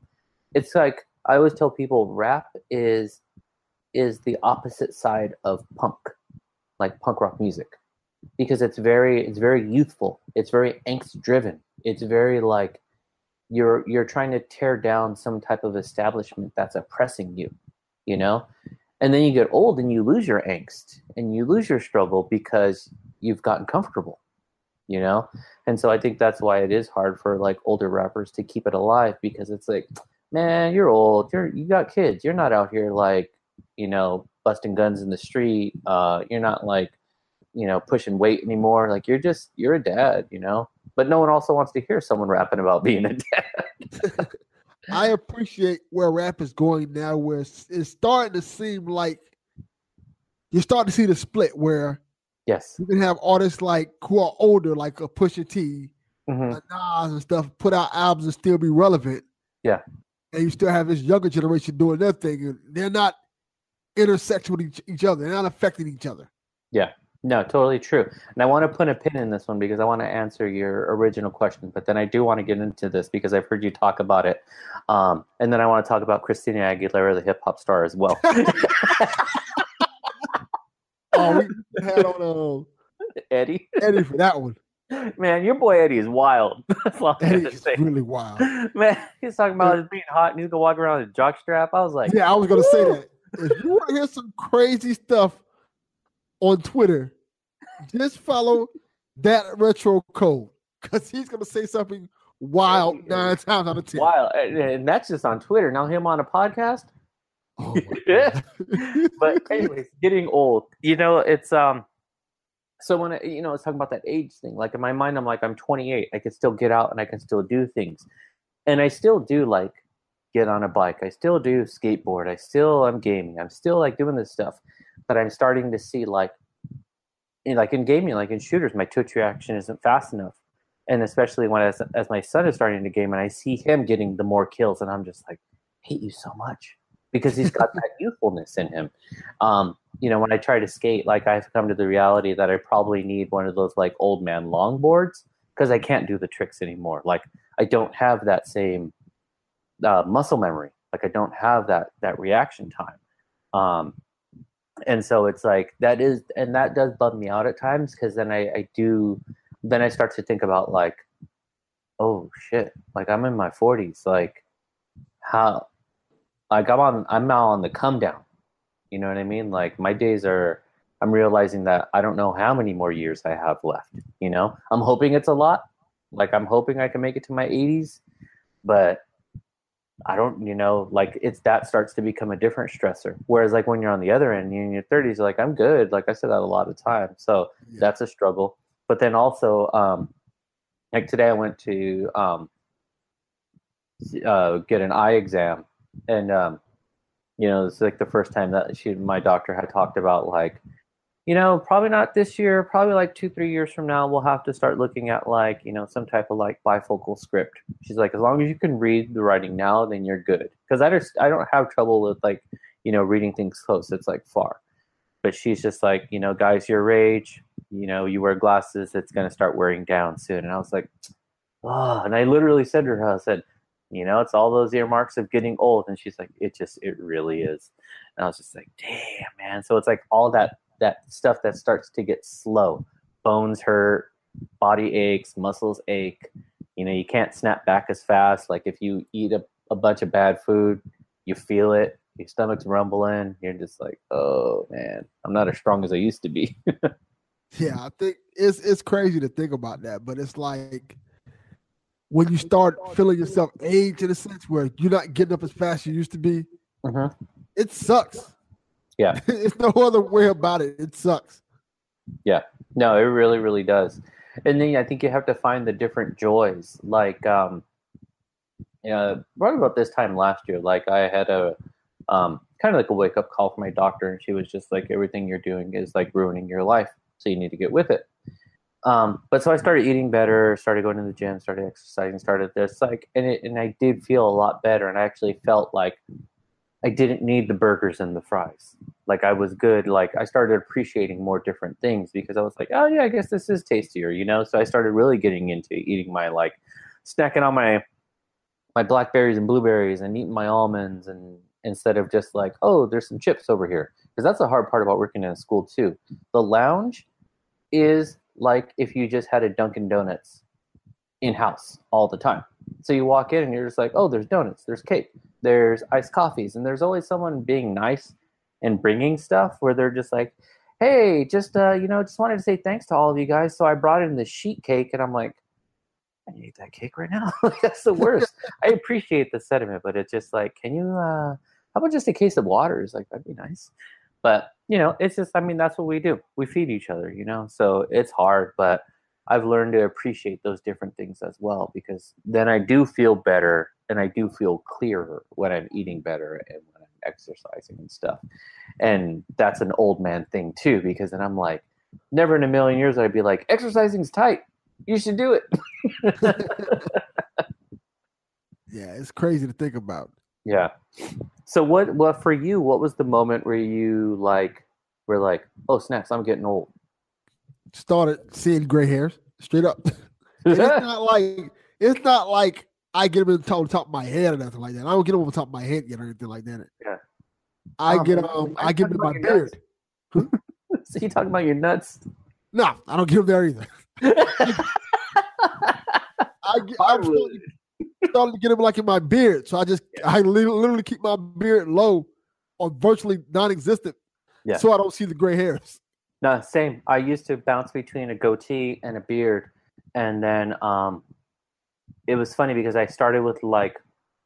It's like i always tell people rap is is the opposite side of punk like punk rock music. Because it's very it's very youthful. It's very angst driven it's very like you're you're trying to tear down some type of establishment that's oppressing you you know? And then you get old and you lose your angst and you lose your struggle because you've gotten comfortable you know? And so i think that's why it is hard for like older rappers to keep it alive because it's like man you're old. You're you got kids. You're not out here like you know busting guns in the street. Uh you're not like you know pushing weight anymore. Like you're just you're a dad you know? But no one also wants to hear someone rapping about being a dad. (laughs) I appreciate where rap is going now, where it's, it's starting to seem like you're starting to see the split where yes you can have artists like who are older, like a Pusha T, Mhm. a Nas, and stuff, put out albums and still be relevant. Yeah. and you still have this younger generation doing their thing, and they're not intersect with each, each other. They're not affecting each other. Yeah. No, totally true. And I want to put a pin in this one because I want to answer your original question, but then I do want to get into this because I've heard you talk about it. Um, and then I want to talk about Christina Aguilera, the hip hop star, as well. (laughs) (laughs) Oh, we (laughs) had on Eddie, uh, Eddie for that one. (laughs) man, your boy Eddie is wild. (laughs) That's all I'm Eddie gonna is say. really wild. Man, he's talking about it being hot and he's gonna walk around with a jock strap. I was like, Yeah, I was gonna say that. If you want to hear some crazy stuff on Twitter, just follow that retro code because he's gonna say something wild nine times out of ten. and and that's just on Twitter. Now him on a podcast. Oh my (laughs) Yeah. God. but (laughs) anyways, getting old. You know, it's um. So when I, you know, I was talking about that age thing. Like in my mind, I'm like, I'm 28. I can still get out and I can still do things, and I still do like get on a bike. I still do skateboard. I still I'm gaming. I'm still like doing this stuff, but I'm starting to see like, in, like in gaming, like in shooters, my twitch reaction isn't fast enough, and especially when as as my son is starting to game and I see him getting the more kills, and I'm just like, hate you so much because he's got that (laughs) youthfulness in him. Um, you know, when I try to skate, like I've come to the reality that I probably need one of those like old man longboards because I can't do the tricks anymore. Like I don't have that same uh, muscle memory. Like I don't have that that reaction time. Um, and so it's like that is, and that does bum me out at times because then I, I do, then I start to think about like, oh shit, like I'm in my 40s, like how like I'm on I'm now on the come down. You know what I mean? Like my days are I'm realizing that I don't know how many more years I have left. You know, I'm hoping it's a lot. Like I'm hoping I can make it to my 80s, but I don't, you know, like it's that starts to become a different stressor. Whereas like when you're on the other end, you're in your 30s, like I'm good. Like I said that a lot of times, so Yeah. that's a struggle. But then also, um, like today I went to um, uh, get an eye exam, and um, you know, it's like the first time that she, my doctor, had talked about like, you know, probably not this year, probably like two, three years from now, we'll have to start looking at like, you know, some type of like bifocal script. She's like, as long as you can read the writing now, then you're good. Because I just, I don't have trouble with like, you know, reading things close. It's like far. But she's just like, you know, guys your age, you know, you wear glasses, it's gonna start wearing down soon. And I was like, oh, and I literally said to her, I said, you know, it's all those earmarks of getting old. And she's like, it just, it really is. And I was just like, damn, man. So it's like all that that stuff that starts to get slow. Bones hurt, body aches, muscles ache. You know, you can't snap back as fast. Like if you eat a, a bunch of bad food, you feel it. Your stomach's rumbling. You're just like, oh man, I'm not as strong as I used to be. (laughs) Yeah, I think it's it's crazy to think about that, but it's like when you start feeling yourself age in a sense where you're not getting up as fast as you used to be, Mhm. it sucks. Yeah. (laughs) it's no other way about it. It sucks. Yeah. No, it really, really does. And then I think you have to find the different joys. Like, um, uh, right about this time last year, like I had a um, kind of like a wake up call from my doctor, and she was just like, everything you're doing is like ruining your life, so you need to get with it. Um, but so I started eating better, started going to the gym, started exercising, started this like, and it, and I did feel a lot better, and I actually felt like I didn't need the burgers and the fries like I was good. Like I started appreciating more different things because I was like, oh yeah, I guess this is tastier, you know. So I started really getting into eating my like snacking on my my blackberries and blueberries and eating my almonds and instead of just like, oh, there's some chips over here because that's the hard part about working in a school too. The lounge is like if you just had a Dunkin' Donuts in house all the time. So you walk in and you're just like, oh, there's donuts, there's cake, there's iced coffees, and there's always someone being nice and bringing stuff where they're just like, hey, just uh, you know, just wanted to say thanks to all of you guys. So I brought in the sheet cake, and I'm like, I need that cake right now. (laughs) That's the worst. (laughs) I appreciate the sentiment, but it's just like, can you? uh How about just a case of water? Is like that'd be nice. But you know, it's just, I mean, that's what we do. We feed each other, you know. So it's hard, but I've learned to appreciate those different things as well because then I do feel better and I do feel clearer when I'm eating better and when I'm exercising and stuff. And that's an old man thing too because then I'm like, never in a million years I'd be like, exercising's tight. You should do it. (laughs) Yeah, it's crazy to think about. yeah. So what what for you, what was the moment where you like were like, oh snaps, I'm getting old? Started seeing gray hairs straight up. (laughs) It's not like it's not like I get them on the top, of my head or nothing like that. I don't get them on the top of my head yet or anything like that. Yeah. I Um, get um I get them in my talking about your nuts? beard. (laughs) so you talking about your nuts? No, I don't get them there either. (laughs) I get, I'm starting, starting to get them like in my beard. So I just I literally keep my beard low or virtually non-existent. Yeah. So I don't see the gray hairs. No, same. I used to bounce between a goatee and a beard, and then um, it was funny because I started with like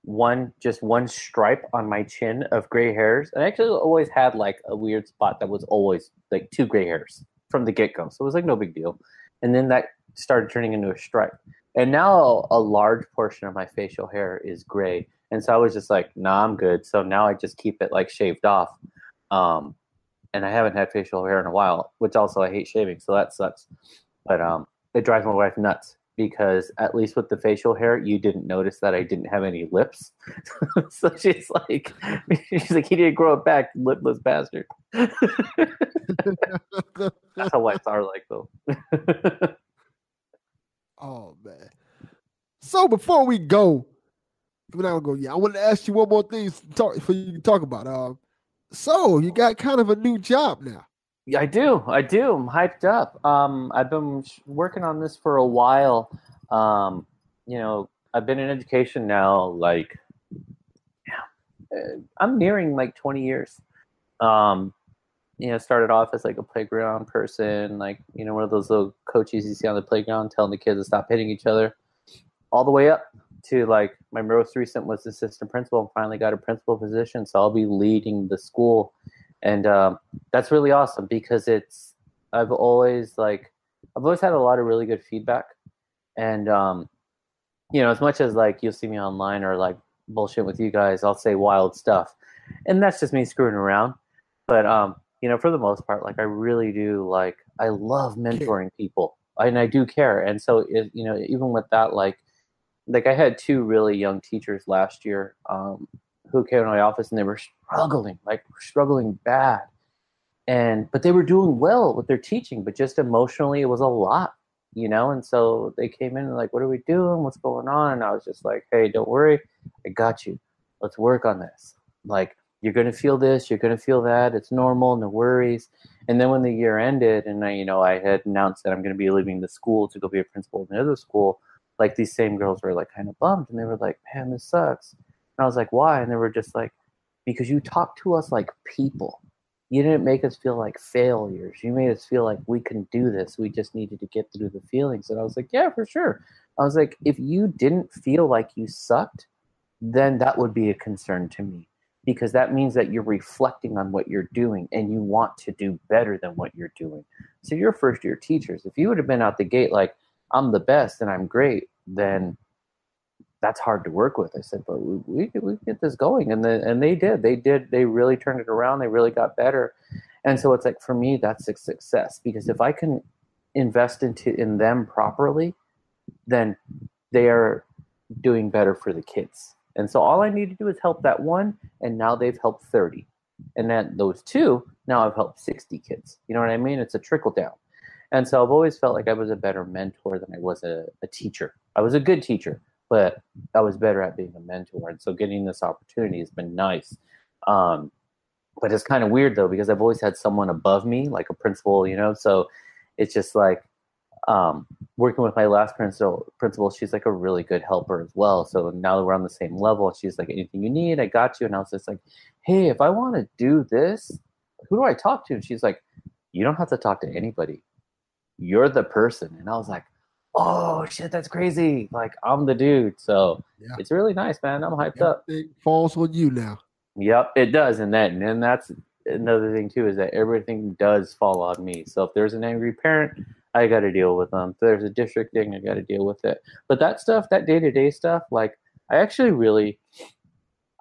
one, just one stripe on my chin of gray hairs, and I actually always had like a weird spot that was always like two gray hairs from the get go, so it was like no big deal. And then that started turning into a stripe, and now a large portion of my facial hair is gray, and so I was just like, nah, I'm good. So now I just keep it like shaved off. Um, and I haven't had facial hair in a while, which also I hate shaving, so that sucks. But um, it drives my wife nuts because at least with the facial hair, you didn't notice that I didn't have any lips. (laughs) so she's like, (laughs) she's like, he didn't grow it back, lipless bastard. (laughs) That's how wives are like, though. Oh man. So before we go, we're not gonna go. Yeah, I want to ask you one more thing talk for you to talk about. Um, so you got kind of a new job now. Yeah, I do. I do. I'm hyped up. Um, I've been working on this for a while. Um, you know, I've been in education now, like, uh, I'm nearing like 20 years. Um, you know, started off as like a playground person, like you know, one of those little coaches you see on the playground telling the kids to stop hitting each other, all the way up to like my most recent was assistant principal and finally got a principal position. So I'll be leading the school, and um, that's really awesome because it's I've always like I've always had a lot of really good feedback, and um, you know, as much as like you'll see me online or like bullshit with you guys, I'll say wild stuff, and that's just me screwing around. But um, you know, for the most part, like I really do like I love mentoring people, and I do care. And so, it, you know, even with that, like, like I had two really young teachers last year um, who came to my office and they were struggling, like struggling bad, and but they were doing well with their teaching, but just emotionally, it was a lot, you know. And so they came in and like, "What are we doing? What's going on?" And I was just like, "Hey, don't worry, I got you. Let's work on this." Like you're going to feel this, you're going to feel that. It's normal, no worries. And then when the year ended, and I, you know, I had announced that I'm going to be leaving the school to go be a principal in another school, like these same girls were like kind of bummed, and they were like, "Man, this sucks." And I was like, "Why?" And they were just like, "Because you talked to us like people. You didn't make us feel like failures. You made us feel like we can do this. We just needed to get through the feelings." And I was like, "Yeah, for sure." I was like, "If you didn't feel like you sucked, then that would be a concern to me." Because that means that you're reflecting on what you're doing and you want to do better than what you're doing. So you're first year teachers. If you would have been out the gate like I'm the best and I'm great, then that's hard to work with. I said, but we we, we get this going, and and they did. They did. They really turned it around. They really got better, and so it's like for me that's a success because if I can invest into in them properly, then they are doing better for the kids and so all I need to do is help that one, and now they've helped 30. And then those two, now I've helped 60 kids. You know what I mean? It's a trickle down. And so I've always felt like I was a better mentor than I was a, a teacher. I was a good teacher, but I was better at being a mentor. And so getting this opportunity has been nice. Um, but it's kind of weird though, because I've always had someone above me, like a principal, you know? So it's just like um, working with my last principal, principal, she's like a really good helper as well. So now that we're on the same level, she's like, anything you need, I got you. And I was just like, hey, if I want to do this, who do I talk to? And she's like, you don't have to talk to anybody. You're the person. And I was like, oh shit, that's crazy. Like I'm the dude. So yeah. it's really nice, man. I'm hyped up. It falls on you now. Yep, it does. And then and that's another thing too is that everything does fall on me. So if there's an angry parent, I got to deal with them. There's a district thing, I got to deal with it. But that stuff, that day to day stuff, like I actually really,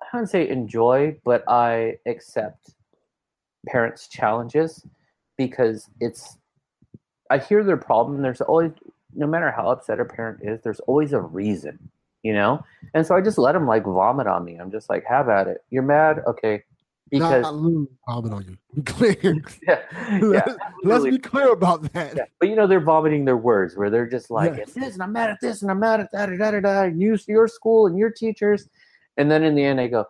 I don't say enjoy, but I accept parents' challenges because it's, I hear their problem. There's always, no matter how upset a parent is, there's always a reason, you know? And so I just let them like vomit on me. I'm just like, have at it. You're mad? Okay because not literally vomit on you. (laughs) Be clear. (laughs) yeah, yeah let's be clear about that. Yeah. But you know, they're vomiting their words where they're just like, yes. "It's this, and I'm mad at this, and I'm mad at that, da da da." Use your school and your teachers, and then in the end, I go,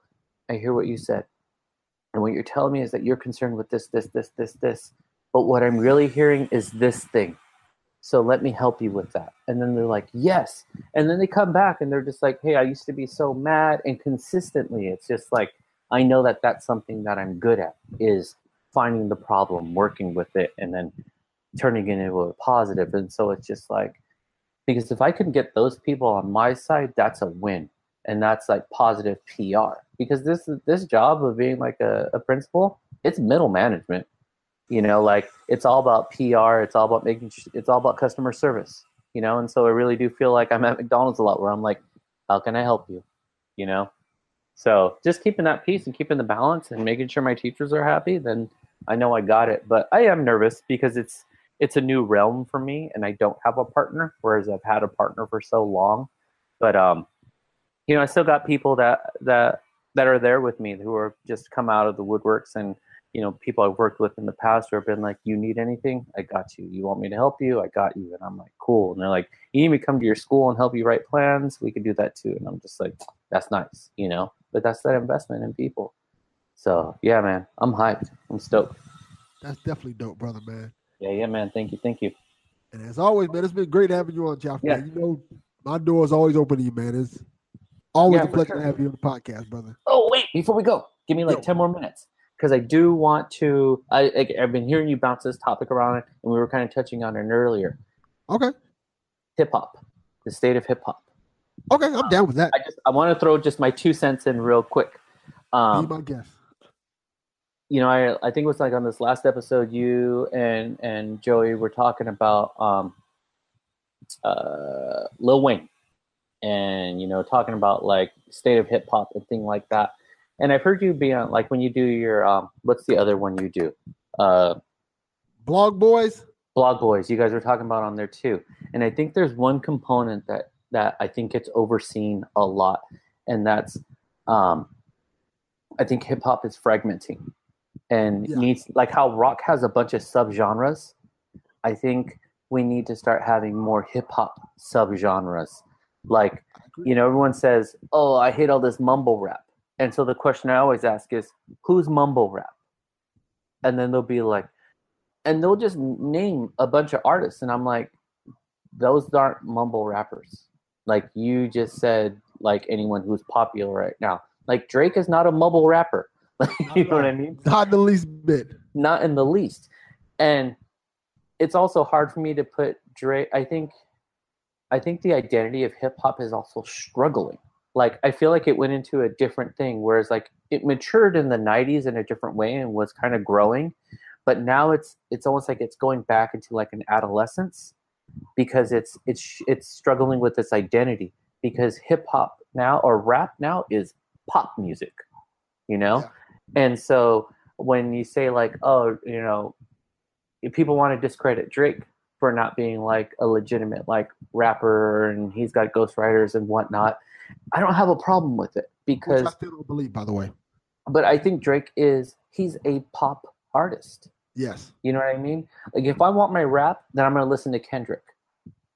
"I hear what you said, and what you're telling me is that you're concerned with this, this, this, this, this, but what I'm really hearing is this thing." So let me help you with that. And then they're like, yes. And then they come back and they're just like, hey, I used to be so mad. And consistently, it's just like, I know that that's something that I'm good at is finding the problem, working with it, and then turning it into a positive. And so it's just like, because if I can get those people on my side, that's a win. And that's like positive PR. Because this this job of being like a, a principal, it's middle management. You know, like it's all about PR. It's all about making. It's all about customer service. You know, and so I really do feel like I'm at McDonald's a lot, where I'm like, how can I help you? You know, so just keeping that peace and keeping the balance and making sure my teachers are happy, then I know I got it. But I am nervous because it's it's a new realm for me and I don't have a partner, whereas I've had a partner for so long. But um, you know, I still got people that that that are there with me who are just come out of the woodworks and you know, people I've worked with in the past who have been like, you need anything? I got you. You want me to help you? I got you. And I'm like, cool. And they're like, you need me to come to your school and help you write plans? We could do that too. And I'm just like, that's nice, you know, but that's that investment in people. So yeah, man, I'm hyped. I'm stoked. That's definitely dope, brother, man. Yeah, yeah, man. Thank you. Thank you. And as always, man, it's been great having you on, Jeff. Yeah. You know, my door is always open to you, man. It's always yeah, a pleasure sure. to have you on the podcast, brother. Oh, wait, before we go, give me like Yo. 10 more minutes because I do want to. I, I I've been hearing you bounce this topic around, and we were kind of touching on it earlier. Okay. Hip hop, the state of hip hop. Okay, I'm down with that. I just I want to throw just my two cents in real quick. Be Um, my guest. you know, I I think it was like on this last episode, you and and Joey were talking about um, uh, Lil Wayne, and you know, talking about like state of hip hop and thing like that. And I've heard you be on like when you do your um, what's the other one you do? Uh, Blog boys. Blog Boys. You guys were talking about on there too. And I think there's one component that that I think gets overseen a lot, and that's um, I think hip hop is fragmenting and Yeah. needs like how rock has a bunch of subgenres. I think we need to start having more hip hop subgenres. Like, you know, everyone says, "Oh, I hate all this mumble rap," and so the question I always ask is, "Who's mumble rap?" And then they'll be like, and they'll just name a bunch of artists, and I'm like, those aren't mumble rappers. Like you just said, like anyone who's popular right now. Like Drake is not a mumble rapper. Like, (laughs) you know what I mean? Not the least bit. not in the least. And it's also hard for me to put Drake. I think, I think the identity of hip hop is also struggling. Like I feel like it went into a different thing, whereas like it matured in the '90s in a different way and was kind of growing, but now it's it's almost like it's going back into like an adolescence because it's it's it's struggling with its identity because hip hop now or rap now is pop music, you know, Yeah. and so when you say like oh you know people want to discredit Drake for not being like a legitimate like rapper and he's got ghostwriters and whatnot, I don't have a problem with it Which because I still don't believe, by the way. but I think Drake is he's a pop artist. Yes. You know what I mean? Like if I want my rap, then I'm gonna listen to Kendrick.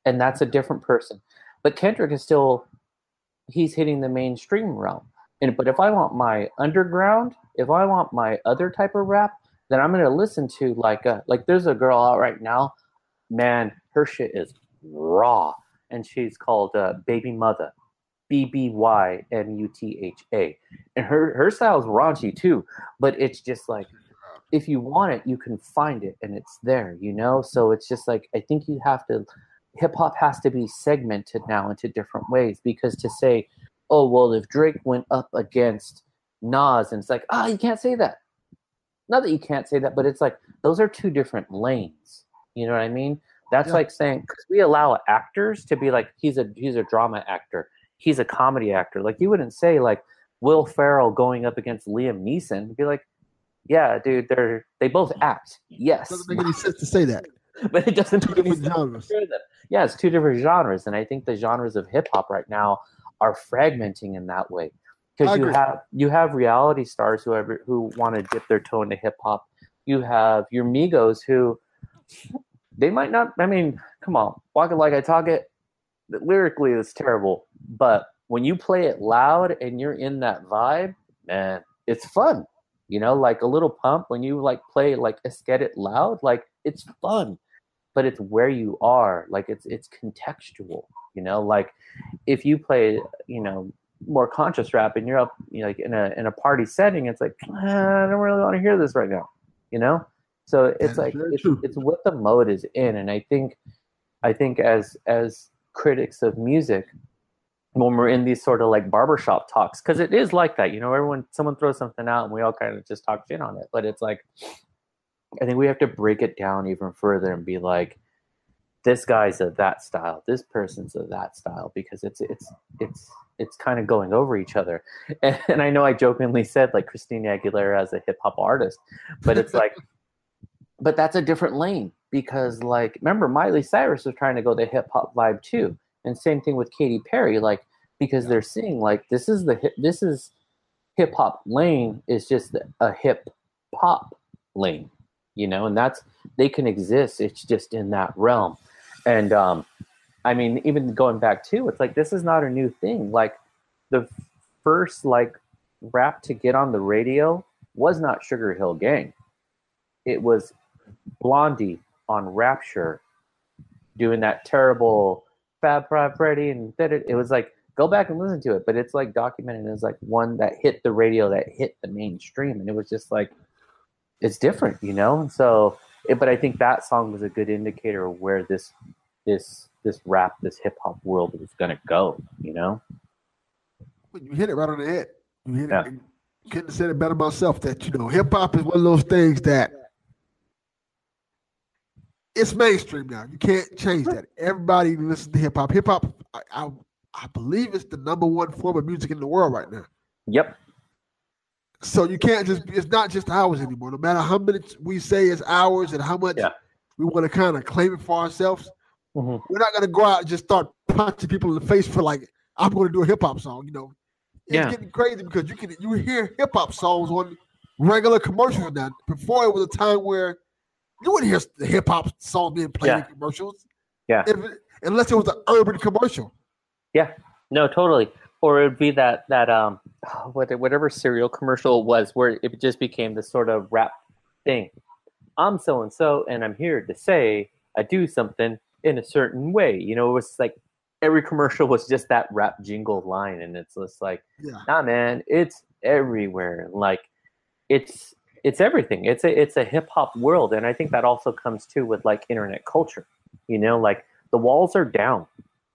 And that's a different person. But Kendrick is still he's hitting the mainstream realm. And but if I want my underground, if I want my other type of rap, then I'm gonna listen to like a like there's a girl out right now, man, her shit is raw. And she's called uh, Bbymutha. B B Y M U T H A. And her her style is raunchy too, but it's just like if you want it, you can find it and it's there, you know? So it's just like, I think you have to, hip hop has to be segmented now into different ways because to say, oh, well, if Drake went up against Nas, and it's like, ah, you can't say that. Not that you can't say that, but it's like, those are two different lanes. You know what I mean? That's Yeah. like saying, because we allow actors to be like, he's a, he's a drama actor. He's a comedy actor. Like you wouldn't say like Will Ferrell going up against Liam Neeson. You'd be like, yeah, dude, they're they both act. Yes, Doesn't make any sense to say that. (laughs) but it doesn't Two make any different sense. genres. to hear them. Yeah, it's two different genres, and I think the genres of hip hop right now are fragmenting in that way because you agree. have you have reality stars who ever, who want to dip their toe into hip hop. You have your Migos who they might not. I mean, come on, walk it like I talk it. Lyrically, it's terrible, but when you play it loud and you're in that vibe, man, it's fun. You know, like a Lil Pump when you like play like get it loud, like it's fun, but it's where you are. Like it's it's contextual. You know, like if you play, you know, more conscious rap and you're up, you know, like in a in a party setting, it's like "Ah, I don't really want to hear this right now. You know, so it's That's like it's, it's what the mode is in, and I think I think as as critics of music, when we're in these sort of like barbershop talks, because it is like that, you know, everyone someone throws something out and we all kind of just talk shit on it. But it's like I think we have to break it down even further and be like, this guy's of that style, this person's of that style, because it's it's it's it's kind of going over each other. And, (laughs) and I know I jokingly said like Christina Aguilera as a hip hop artist, but it's like (laughs) but that's a different lane because like remember Miley Cyrus was trying to go the hip hop vibe too. And same thing with Katy Perry, like because they're seeing like this is the hip this is hip hop lane is just a hip pop lane, you know, and that's they can exist. It's just in that realm. And um I mean, even going back to it's like this is not a new thing. Like the first like rap to get on the radio was not Sugarhill Gang. It was Blondie on Rapture doing that terrible Fab Five Freddy and that it, it was like go back and listen to it, but it's like documented as like one that hit the radio that hit the mainstream, and it was just like it's different, you know. And so, it, but I think that song was a good indicator of where this this this rap, this hip hop world was to go, you know. You hit it right on the head. You hit Yeah. it. Couldn't have said it better myself. That you know, hip hop is one of those things that it's mainstream now. You can't change that. Everybody listens to hip hop. Hip hop, I, I, I believe, it's the number one form of music in the world right now. Yep. So you can't just. It's not just ours anymore. No matter how many we say it's ours and how much Yeah. we want to kind of claim it for ourselves, Mhm. we're not gonna go out and just start punching people in the face for like I'm going to do a hip hop song. You know, it's Yeah. getting crazy because you can you hear hip hop songs on regular commercials now. Before it was a time where you wouldn't hear the hip hop song being played in commercials, Yeah. if unless it was an urban commercial. Yeah, no, totally. Or it would be that that um, (sighs) whatever cereal commercial was, where it just became this sort of rap thing. I'm so and so, and I'm here to say I do something in a certain way. You know, it was like every commercial was just that rap jingle line, and it's just like, Yeah, nah, man, it's everywhere. Like, it's it's everything. It's a it's a hip hop world, and I think that also comes too with like internet culture. You know, like the walls are down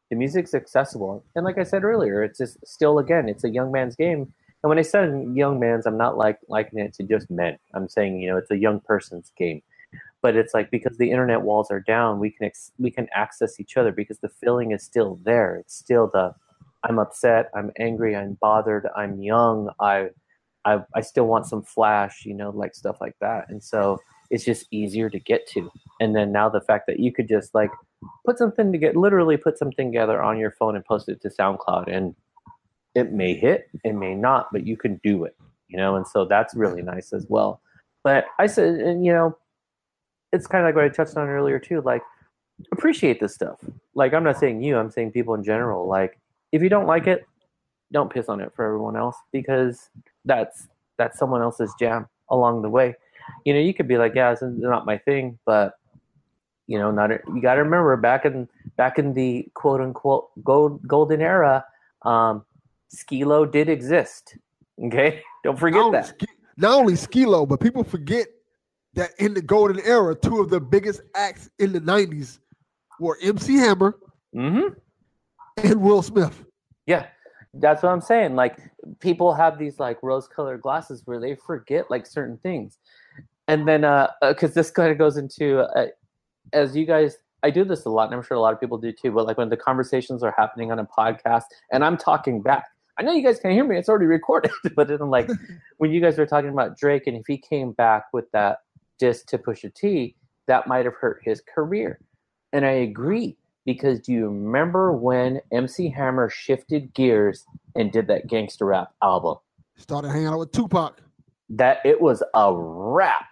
the music's accessible and like i said earlier it's just still again it's a young man's game and when i said young man's i'm not like likening it to just men i'm saying you know it's a young person's game but it's like because the internet walls are down we can ex- we can access each other because the feeling is still there it's still the i'm upset i'm angry i'm bothered i'm young i i, I still want some flash you know like stuff like that and so it's just easier to get to and then now the fact that you could just like put something to get literally put something together on your phone and post it to SoundCloud and it may hit, it may not, but you can do it, you know, and so that's really nice as well. But I said, and you know, it's kind of like what I touched on earlier too, like appreciate this stuff. Like I'm not saying you, I'm saying people in general. Like if you don't like it, don't piss on it for everyone else because that's that's someone else's jam along the way. You know, you could be like, yeah, this is not my thing, but you know, not you got to remember back in back in the quote unquote gold, golden era, um, Skee-Lo did exist. Okay, (laughs) don't forget not only, that. Ski- not only Skee-Lo, but people forget that in the golden era, two of the biggest acts in the '90s were MC Hammer mm-hmm. and Will Smith. Yeah, that's what I'm saying. Like people have these like rose-colored glasses where they forget like certain things, and then uh, because this kind of goes into uh, as you guys. I do this a lot, and I'm sure a lot of people do too. But like when the conversations are happening on a podcast, and I'm talking back, I know you guys can hear me; it's already recorded. (laughs) but then, like (laughs) when you guys were talking about Drake, and if he came back with that diss to Pusha T, that might have hurt his career. And I agree because do you remember when MC Hammer shifted gears and did that gangster rap album? Started hanging out with Tupac. That it was a rap,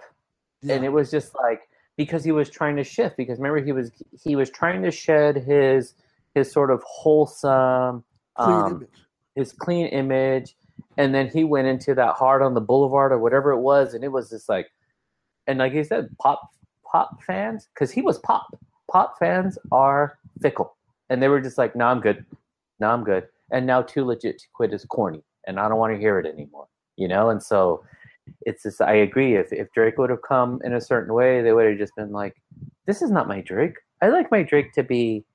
Yeah. and it was just like because he was trying to shift. Because remember, he was he was trying to shed his his sort of wholesome, Clean um, image. his clean image, and then he went into that hard on the boulevard or whatever it was, and it was just like, and like he said, pop pop fans, because he was pop. Pop fans are fickle, and they were just like, "No, I'm good. No, I'm good." And now too legit to quit is corny, and I don't want to hear it anymore. You know, and so it's just I agree. If if Drake would have come in a certain way, they would have just been like, "This is not my Drake. I like my Drake to be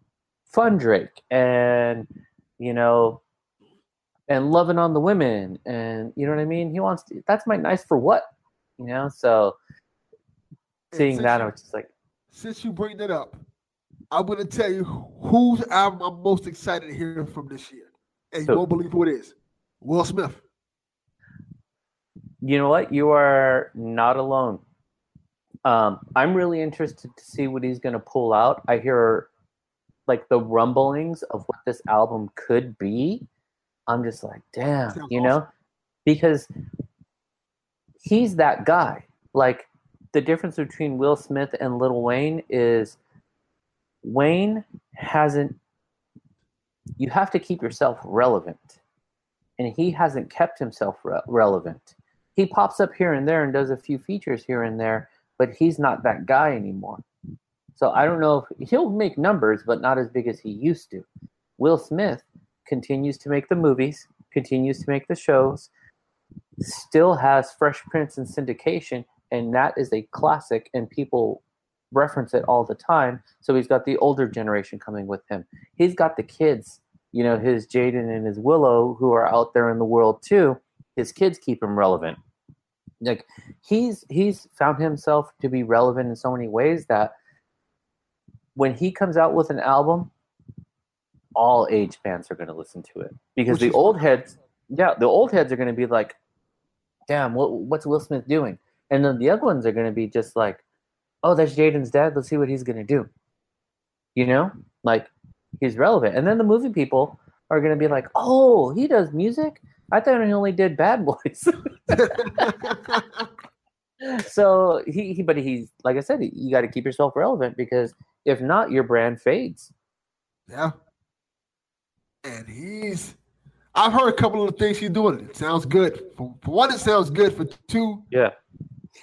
fun Drake, and you know, and loving on the women, and you know what I mean. He wants to, that's my nice for what, you know. So seeing that, I was just like, since you bring that up, I'm gonna tell you whose album I'm most excited to hear from this year, and you won't believe who it is. Will Smith. you know what? You are not alone. Um, I'm really interested to see what he's going to pull out. I hear like the rumblings of what this album could be. I'm just like, damn, Sounds you know, because he's that guy. Like the difference between Will Smith and Lil Wayne is Wayne hasn't. You have to keep yourself relevant, and he hasn't kept himself re- relevant he pops up here and there and does a few features here and there, but he's not that guy anymore. So I don't know if he'll make numbers, but not as big as he used to. Will Smith continues to make the movies, continues to make the shows, still has Fresh Prince and syndication, and that is a classic, and people reference it all the time. So he's got the older generation coming with him. He's got the kids, you know, his Jaden and his Willow, who are out there in the world too. His kids keep him relevant. Like he's he's found himself to be relevant in so many ways that when he comes out with an album, all age fans are going to listen to it because Which the old heads, yeah, the old heads are going to be like, "Damn, what what's Will Smith doing?" And then the other ones are going to be just like, "Oh, that's Jaden's dad. Let's see what he's going to do." You know, like he's relevant. And then the movie people are going to be like, "Oh, he does music. I thought he only did Bad Boys." (laughs) so he, he, but he's like I said, you got to keep yourself relevant because if not, your brand fades. Yeah. And he's I've heard a couple of the things he's doing. It sounds good. For, for one, it sounds good. For two, Yeah.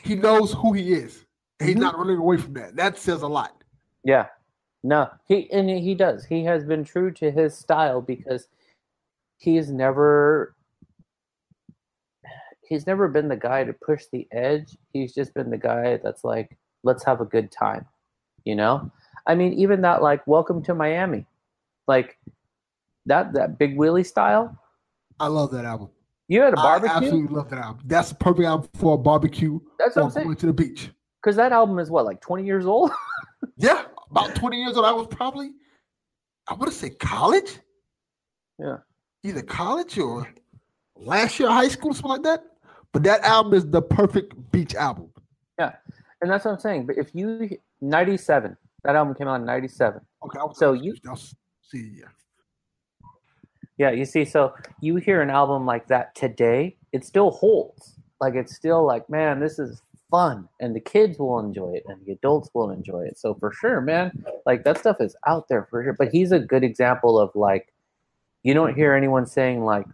he knows who he is. He's Mhm. not running away from that. That says a lot. Yeah. No, he and he does. He has been true to his style because he's never he's never been the guy to push the edge. He's just been the guy that's like, let's have a good time. You know? I mean, even that like welcome to Miami. Like that that big Willie style. I love that album. You had a I barbecue? absolutely love that album. That's the perfect album for a barbecue That's what or I'm saying. going to the beach. Because that album is what, like 20 years old? (laughs) Yeah, about 20 years old. I was probably, I want to say college. Yeah. Either college or last year high school, something like that. But that album is the perfect beach album. Yeah. And that's what I'm saying. But if you 97, that album came out in 97. Okay. So you- see. Yeah. Yeah, you see, so you hear an album like that today, it still holds. Like it's still like, man, this is fun, and the kids will enjoy it, and the adults will enjoy it. So for sure, man, like that stuff is out there for sure. But he's a good example of like, you don't hear anyone saying like,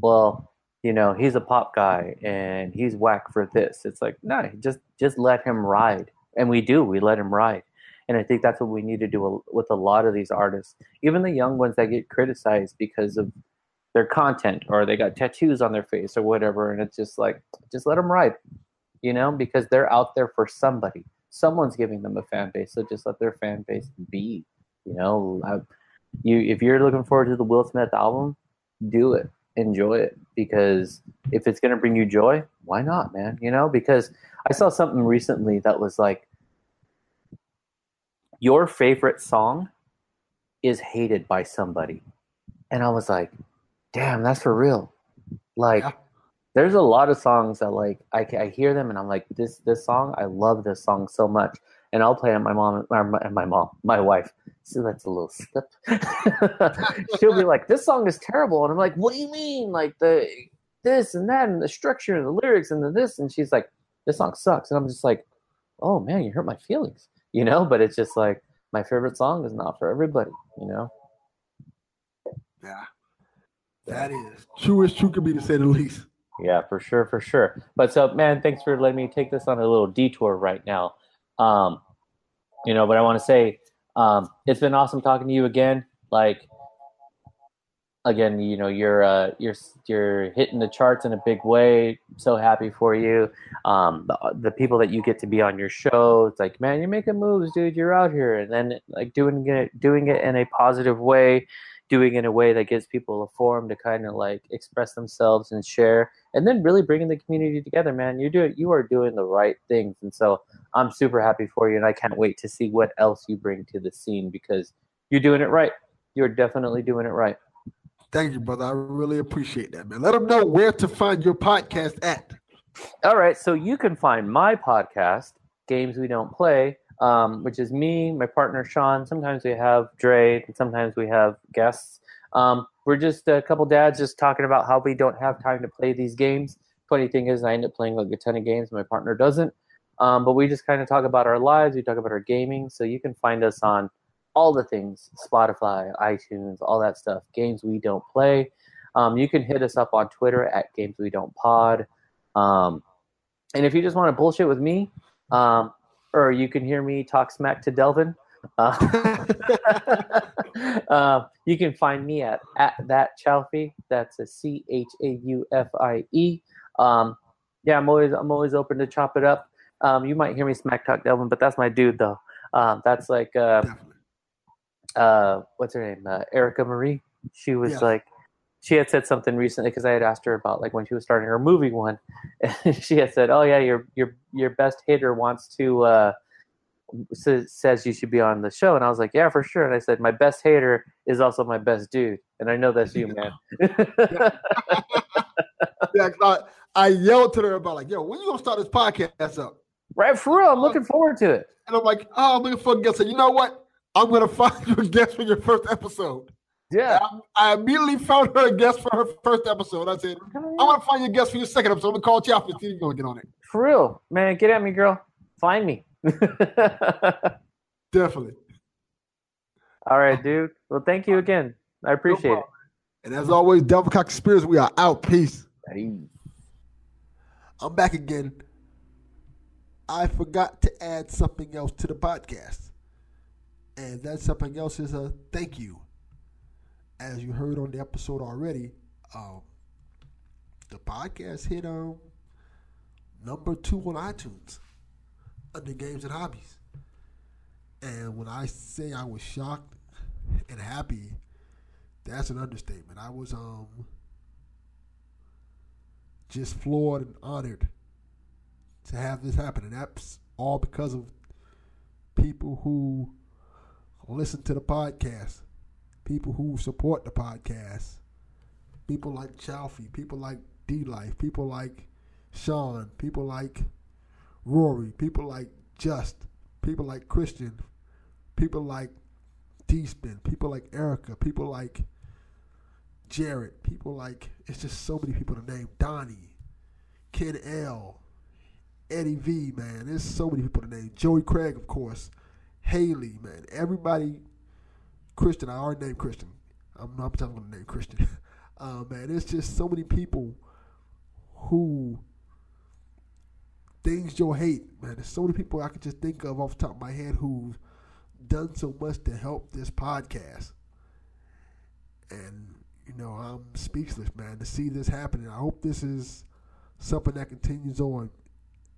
well, you know, he's a pop guy and he's whack for this. It's like, no, just just let him ride, and we do, we let him ride. And I think that's what we need to do with a lot of these artists even the young ones that get criticized because of their content or they got tattoos on their face or whatever and it's just like just let them ride you know because they're out there for somebody someone's giving them a fan base so just let their fan base be you know I- you if you're looking forward to the will smith album do it enjoy it because if it's going to bring you joy why not man you know because i saw something recently that was like your favorite song is hated by somebody. And I was like, damn, that's for real. Like, Yeah. There's a lot of songs that like I, I hear them and I'm like, this this song, I love this song so much. And I'll play it. My mom or my, my mom, my wife. So that's a little slip. (laughs) She'll be like, this song is terrible, and I'm like, what do you mean? Like the this and that and the structure and the lyrics and the this, and she's like, this song sucks, and I'm just like, oh man, you hurt my feelings, you know. But it's just like my favorite song is not for everybody, you know. Yeah. That is true as true could be to say the least. Yeah, for sure, for sure. But so, man, thanks for letting me take this on a little detour right now. Um, you know, but I want to say um, it's been awesome talking to you again. Like, again, you know, you're uh, you're you're hitting the charts in a big way. So happy for you. Um, the, the people that you get to be on your show, it's like, man, you're making moves, dude. You're out here, and then like doing it, doing it in a positive way, doing in a way that gives people a forum to kind of like express themselves and share and then really bringing the community together man you're doing you are doing the right things and so i'm super happy for you and i can't wait to see what else you bring to the scene because you're doing it right you're definitely doing it right Thank you, brother. I really appreciate that, man. Let them know where to find your podcast at. all right so you can find my podcast games we don't play um, which is me my partner sean sometimes we have dre and sometimes we have guests. Um, we're just a couple dads just talking about how we don't have time to play these games. Funny thing is i end up playing like a ton of games my partner doesn't. Um, but we just kind of talk about our lives we talk about our gaming. So you can find us on all the things spotify itunes all that stuff games we don't play. Um, you can hit us up on twitter at games we don't pod. Um, and if you just want to bullshit with me um, or you can hear me talk smack to delvin uh, (laughs) uh, you can find me at at that Chaufie. That's a C H A U F I E. Um, yeah, I'm always I'm always open to chop it up. Um, you might hear me smack talk Delvin, but that's my dude though. Um, that's like uh, uh, what's her name? Uh, Erica Marie. She was Yeah. like, she had said something recently because I had asked her about like when she was starting her movie one, and (laughs) she had said, "Oh yeah, your your your best hitter wants to uh, says, you should be on the show," and I was like, "Yeah, for sure." And I said, "My best hater is also my best dude," and I know that's you, man. (laughs) Yeah, I, I yelled to her about like, yo, when you gonna start this podcast up? right for real, I'm looking forward to it. And I'm like, oh, I'm looking for a guest. So you know what? I'm gonna (laughs) find you a guest for your first episode. Yeah, I, I immediately found her a guest for her first episode. I said, I'm gonna find you a guest for your second episode. I'm gonna call Chop and see if you're gonna get on it. for real, man. Get at me, girl. Find me. (laughs) Definitely. All right, dude. Well, thank you again. I appreciate it. And as always, Delvin Cox Experience, we are out. Peace. Hey. I'm back again. I forgot to add something else to the podcast. And that something else is a thank you. As you heard on the episode already, um, the podcast hit um, number two on iTunes under games and hobbies. And when I say I was shocked and happy, that's an understatement. I was um just floored and honored to have this happen. And that's all because of people who listen to the podcast, people who support the podcast, people like Chaufie, people like D Life, people like Sean, people like Rory, people like Just, people like Christian, people like D Spin, people like Erica, people like Jared, people like it's just so many people to name. Donnie, Ken L, Eddie V, man. There's so many people to name. Joey Craig, of course. Haley, man. Everybody. Christian, I already named Christian. I'm not I'm gonna name Christian. (laughs) uh, man, there's just so many people who things you'll hate, man. There's so many people I could just think of off the top of my head who've done so much to help this podcast. And, you know, I'm speechless, man, to see this happening. I hope this is something that continues on.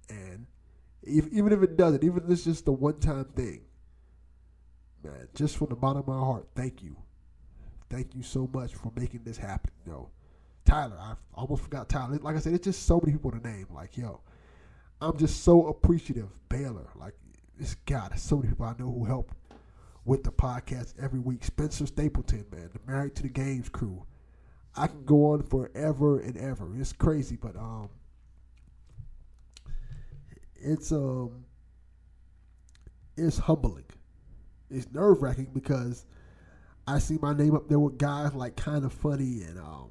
And if, even if it doesn't, even if it's just a one time thing, man, just from the bottom of my heart, thank you. Thank you so much for making this happen. Know, Tyler, I almost forgot Tyler. Like I said, it's just so many people to name. Like, yo, I'm just so appreciative. Baylor, like this God, there's so many people I know who help with the podcast every week. Spencer Stapleton, man, the Married to the Games crew. I can go on forever and ever. It's crazy, but um, it's um, it's humbling. It's nerve wracking because I see my name up there with guys like kind of funny and um,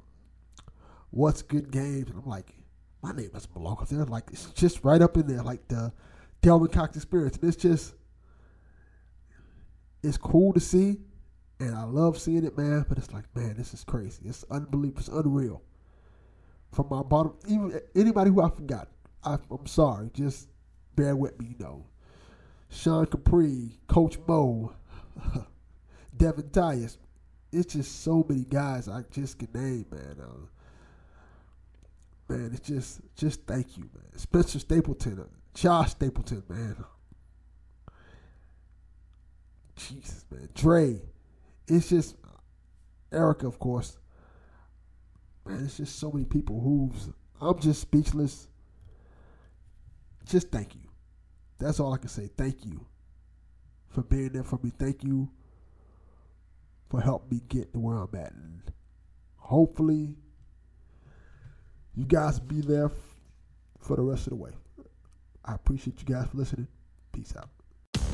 what's good games, and I'm like, my name doesn't belong up there. Like it's just right up in there, like the Delvin Cox experience. And it's just it's cool to see, and I love seeing it, man. But it's like, man, this is crazy. It's unbelievable. It's unreal. From my bottom, even anybody who I forgot, I, I'm sorry. Just bear with me, you know. Sean Capri, Coach Mo, (laughs) Devin Tyus. It's just so many guys I just can name, man. Uh, man, it's just just thank you, man. Spencer Stapleton, uh, Josh Stapleton, man. Jesus, man. Dre. It's just Erica, of course. Man, it's just so many people who's I'm just speechless. Just thank you. That's all I can say. Thank you for being there for me. Thank you for helping me get to where I'm at. And hopefully you guys be there f- for the rest of the way. I appreciate you guys for listening. Peace out.